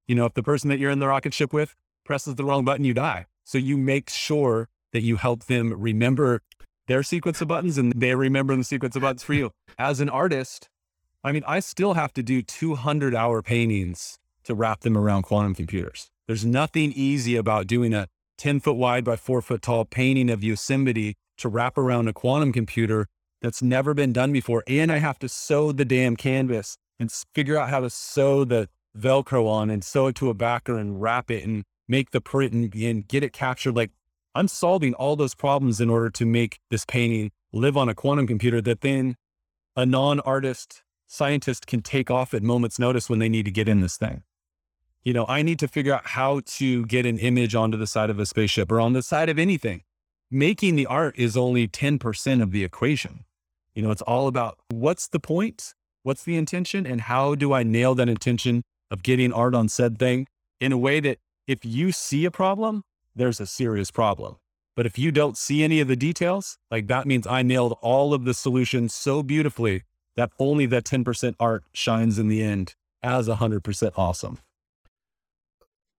You know, if the person that you're in the rocket ship with presses the wrong button, you die. So you make sure that you help them remember their sequence of buttons and they remember the sequence of buttons for you. As an artist, I mean, I still have to do 200 hour paintings to wrap them around quantum computers. There's nothing easy about doing a 10 foot wide by four foot tall painting of Yosemite to wrap around a quantum computer that's never been done before. And I have to sew the damn canvas and figure out how to sew the Velcro on and sew it to a backer and wrap it and make the print and, and get it captured. Like I'm solving all those problems in order to make this painting live on a quantum computer that then a non artist scientist can take off at moment's notice when they need to get in this thing. You know, I need to figure out how to get an image onto the side of a spaceship or on the side of anything. Making the art is only 10% of the equation. You know, it's all about what's the point? What's the intention? And how do I nail that intention of getting art on said thing in a way that if you see a problem, there's a serious problem. But if you don't see any of the details, like that means I nailed all of the solutions so beautifully that only that 10% art shines in the end as 100% awesome.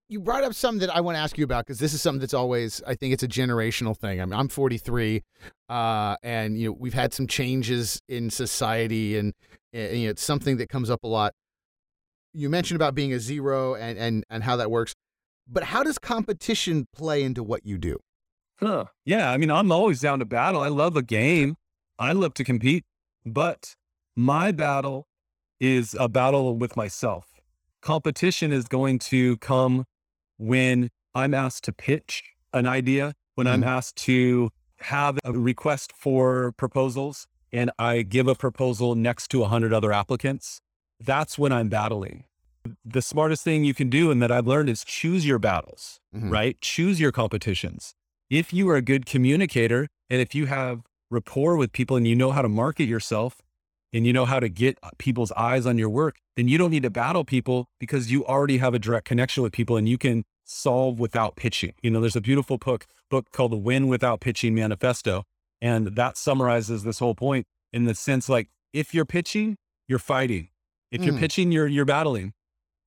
You brought up something that I want to ask you about because this is something that's always, I think it's a generational thing. I mean, I'm 43, uh, and you know we've had some changes in society, and, and you know, it's something that comes up a lot. You mentioned about being a zero and and and how that works. But how does competition play into what you do? Huh. Yeah. I mean, I'm always down to battle. I love a game. I love to compete, but my battle is a battle with myself. Competition is going to come when I'm asked to pitch an idea, when mm-hmm. I'm asked to have a request for proposals and I give a proposal next to a hundred other applicants. That's when I'm battling the smartest thing you can do and that I've learned is choose your battles, mm-hmm. right? Choose your competitions. If you are a good communicator and if you have rapport with people and you know how to market yourself and you know how to get people's eyes on your work, then you don't need to battle people because you already have a direct connection with people and you can solve without pitching. You know, there's a beautiful book book called The Win Without Pitching Manifesto. And that summarizes this whole point in the sense like if you're pitching, you're fighting. If mm. you're pitching, you're you're battling.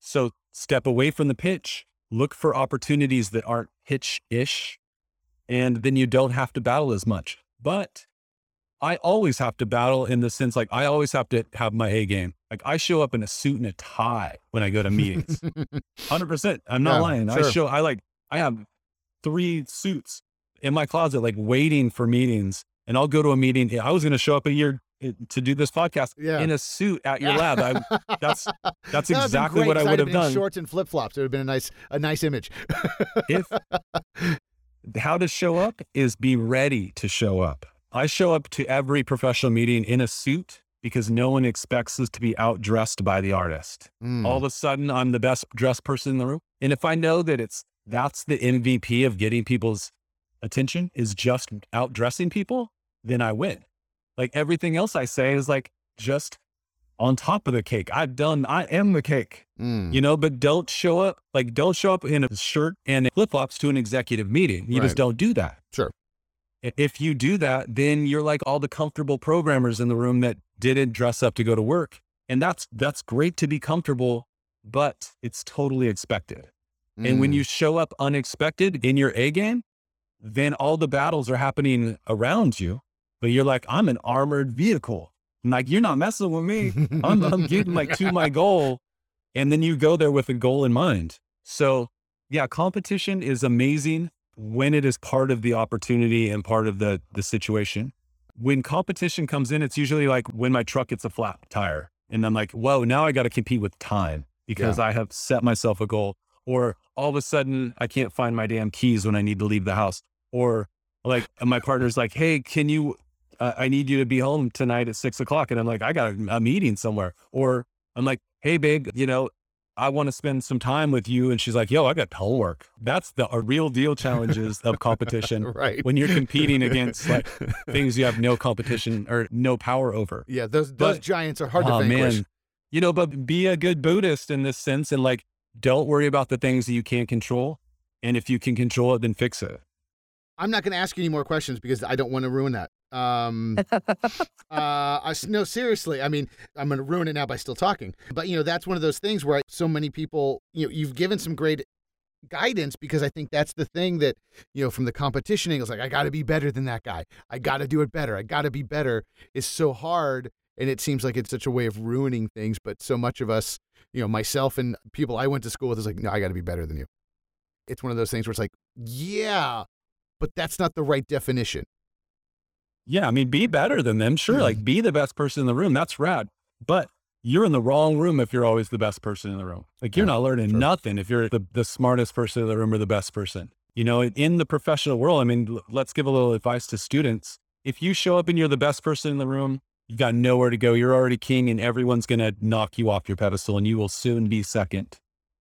So step away from the pitch, look for opportunities that aren't pitch ish, and then you don't have to battle as much. But I always have to battle in the sense like I always have to have my A game. Like I show up in a suit and a tie when I go to meetings. 100%. I'm not Yeah, lying. I show, I like, I have three suits in my closet, like waiting for meetings. And I'll go to a meeting. I was going to show up a year to do this podcast Yeah. in a suit at your lab. I, that's, that's That would've been exactly what I'd have done. Shorts and flip flops. It would have been a nice, a nice image. if how to show up is be ready to show up. I show up to every professional meeting in a suit because no one expects us to be outdressed by the artist. Mm. All of a sudden, I'm the best dressed person in the room. And if I know that it's that's the MVP of getting people's attention is just outdressing people, then I win. Like everything else I say is like just on top of the cake. I've done, I am the cake Mm. you know, but don't show up like don't show up in a shirt and flip flops to an executive meeting. You Right. just don't do that. Sure. If you do that, then you're like all the comfortable programmers in the room that didn't dress up to go to work. And that's that's great to be comfortable, but it's totally expected. And when Mm. you show up unexpected in your A game, then all the battles are happening around you. But you're like, I'm an armored vehicle. I'm like, you're not messing with me. I'm, I'm getting like to my goal. And then you go there with a goal in mind. So, yeah, competition is amazing when it is part of the opportunity and part of the, the situation. When competition comes in, it's usually like when my truck gets a flat tire. And I'm like, whoa, now I got to compete with time because I have set myself a goal. Or all of a sudden, I can't find my damn keys when I need to leave the house. Or like my partner's like, hey, can you uh, I need you to be home tonight at six o'clock. And I'm like, I got a, a meeting somewhere. Or I'm like, hey, babe, you know, I want to spend some time with you. And she's like, yo, I got homework. That's the a real deal challenges of competition right. when you're competing against like things you have no competition or no power over. yeah, those those but- giants are hard to Oh, vanquish. man. You know, but be a good Buddhist in this sense and like, don't worry about the things that you can't control. And if you can control it, then fix it. I'm not going to ask you any more questions because I don't want to ruin that. Um, uh, I no, seriously. I mean, I'm going to ruin it now by still talking. But you know, that's one of those things where I, so many people, you know, you've given some great guidance because I think that's the thing that you know from the competition angle. It's like I got to be better than that guy. I got to do it better. I got to be better. Is so hard, and it seems like it's such a way of ruining things. But so much of us, you know, myself and people I went to school with, is like, no, I got to be better than you. It's one of those things where it's like, yeah, but that's not the right definition. Yeah, I mean, be better than them. Sure, Mm. like be the best person in the room. That's rad. But you're in the wrong room if you're always the best person in the room. Like you're Yeah, not learning sure. nothing if you're the, the smartest person in the room or the best person. You know, in the professional world, I mean, l- let's give a little advice to students. If you show up and you're the best person in the room, you've got nowhere to go. You're already king and everyone's going to knock you off your pedestal and you will soon be second.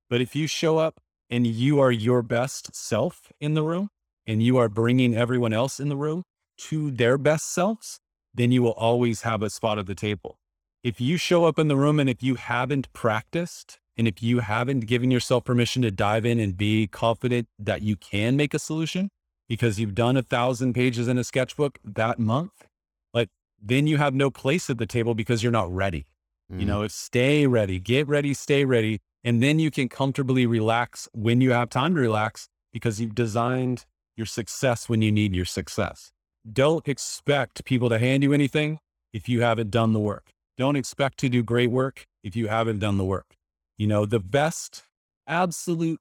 But if you show up and you are your best self in the room and you are bringing everyone else in the room to their best selves, then you will always have a spot at the table. If you show up in the room and if you haven't practiced and if you haven't given yourself permission to dive in and be confident that you can make a solution because you've done a thousand pages in a sketchbook that month, like then you have no place at the table because you're not ready. You Mm. know, stay ready, get ready, stay ready. And then you can comfortably relax when you have time to relax because you've designed your success when you need your success. Don't expect people to hand you anything if you haven't done the work. Don't expect to do great work if you haven't done the work. You know, the best, absolute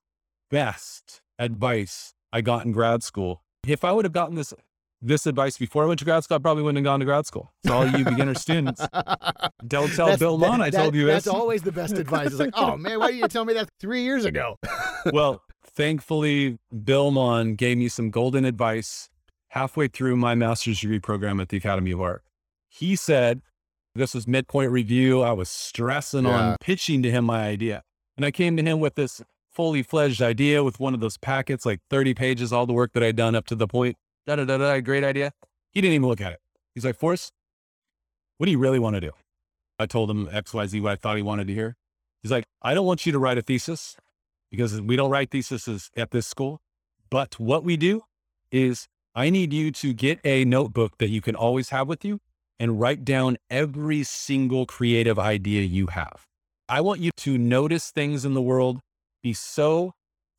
best advice I got in grad school. If I would have gotten this this advice before I went to grad school, I probably wouldn't have gone to grad school. So all you beginner students, don't tell That's- Bill that- Maughan I that- told you this. That's this. always the best advice. It's like, oh man, why didn't you tell me that three years ago? well, thankfully, Bill Maughan gave me some golden advice halfway through my master's degree program at the Academy of Art. He said, this was midpoint review. I was stressing Yeah. on pitching to him my idea. And I came to him with this fully fledged idea with one of those packets, like 30 pages, all the work that I'd done up to the point. Da da da da, great idea. He didn't even look at it. He's like, Forrest, what do you really want to do? I told him XYZ what I thought he wanted to hear. He's like, I don't want you to write a thesis because we don't write theses at this school. But what we do is I need you to get a notebook that you can always have with you and write down every single creative idea you have. I want you to notice things in the world, be so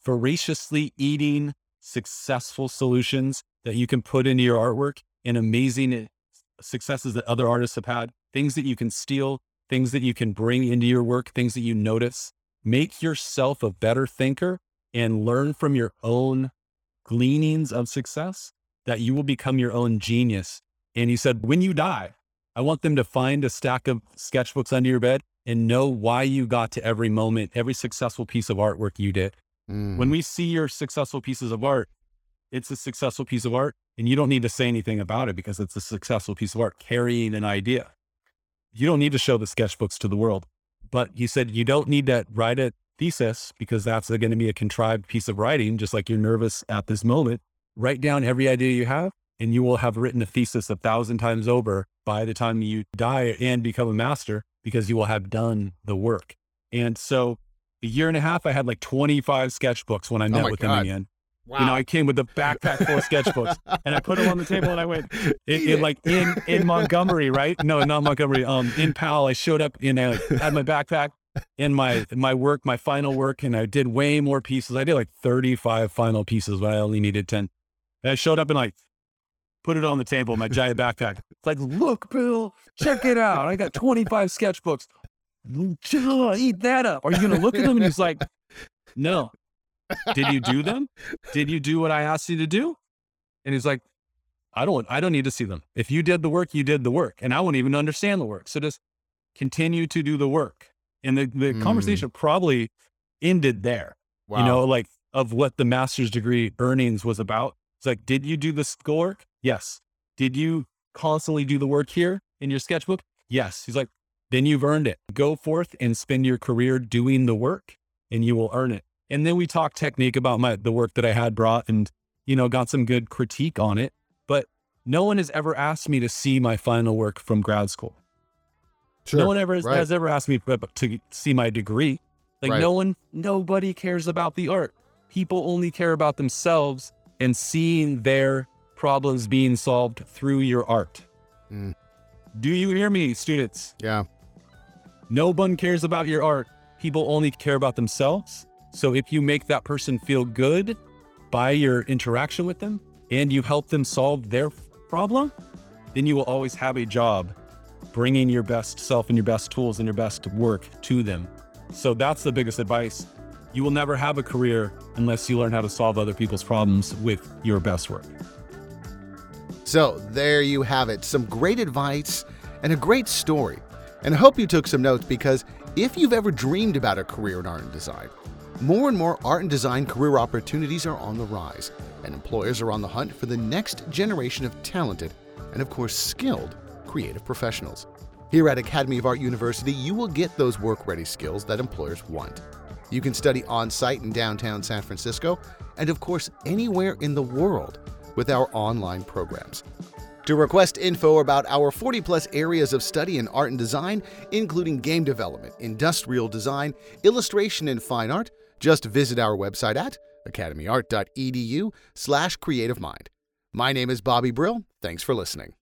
voraciously eating successful solutions that you can put into your artwork and amazing successes that other artists have had, things that you can steal, things that you can bring into your work, things that you notice. Make yourself a better thinker and learn from your own gleanings of success that you will become your own genius. And he said, when you die, I want them to find a stack of sketchbooks under your bed and know why you got to every moment, every successful piece of artwork you did. Mm. When we see your successful pieces of art, it's a successful piece of art and you don't need to say anything about it because it's a successful piece of art carrying an idea. You don't need to show the sketchbooks to the world. But he said you don't need to write a thesis because that's going to be a contrived piece of writing, just like you're nervous at this moment. Write down every idea you have and you will have written a thesis a thousand times over by the time you die and become a master because you will have done the work. And so a year and a half, I had like 25 sketchbooks when I Oh met my with God. him again. wow. You know, I came with a backpack full of sketchbooks and I put them on the table and I went, in, in like in, in Montgomery, right? No, not Montgomery. Um, in Powell, I showed up and I had my backpack and my, my work, my final work. And I did way more pieces. I did like 35 final pieces, but I only needed 10. And I showed up and like put it on the table, my giant backpack. It's like, look, Bill, check it out. I got 25 sketchbooks. Eat that up. Are you going to look at them? And he's like, no. Did you do them? Did you do what I asked you to do? And he's like, I don't, I don't need to see them. If you did the work, you did the work. And I won't even understand the work. So just continue to do the work. And the, the Mm. conversation probably ended there wow. you know, like of what the master's degree earnings was about. It's like, did you do the schoolwork? Yes. Did you constantly do the work here in your sketchbook? Yes. He's like, then you've earned it. Go forth and spend your career doing the work and you will earn it. And then we talked technique about my the work that I had brought and, you know, got some good critique on it. But no one has ever asked me to see my final work from grad school. Sure. No one ever has, Right. has ever asked me to to see my degree. Like Right. no one, nobody cares about the art. People only care about themselves and seeing their problems being solved through your art. Mm. Do you hear me, students? Yeah. No one cares about your art. People only care about themselves. So if you make that person feel good by your interaction with them and you help them solve their problem, then you will always have a job bringing your best self and your best tools and your best work to them. So that's the biggest advice. You will never have a career unless you learn how to solve other people's problems with your best work. So there you have it. Some great advice and a great story. And I hope you took some notes because if you've ever dreamed about a career in art and design, more and more art and design career opportunities are on the rise, and employers are on the hunt for the next generation of talented and, of course, skilled creative professionals. Here at Academy of Art University, you will get those work ready skills that employers want. You can study on site in downtown San Francisco and, of course, anywhere in the world with our online programs. To request info about our 40 plus areas of study in art and design, including game development, industrial design, illustration, and fine art, just visit our website at academyart.edu slash creative mind. My name is Bobby Brill. Thanks for listening.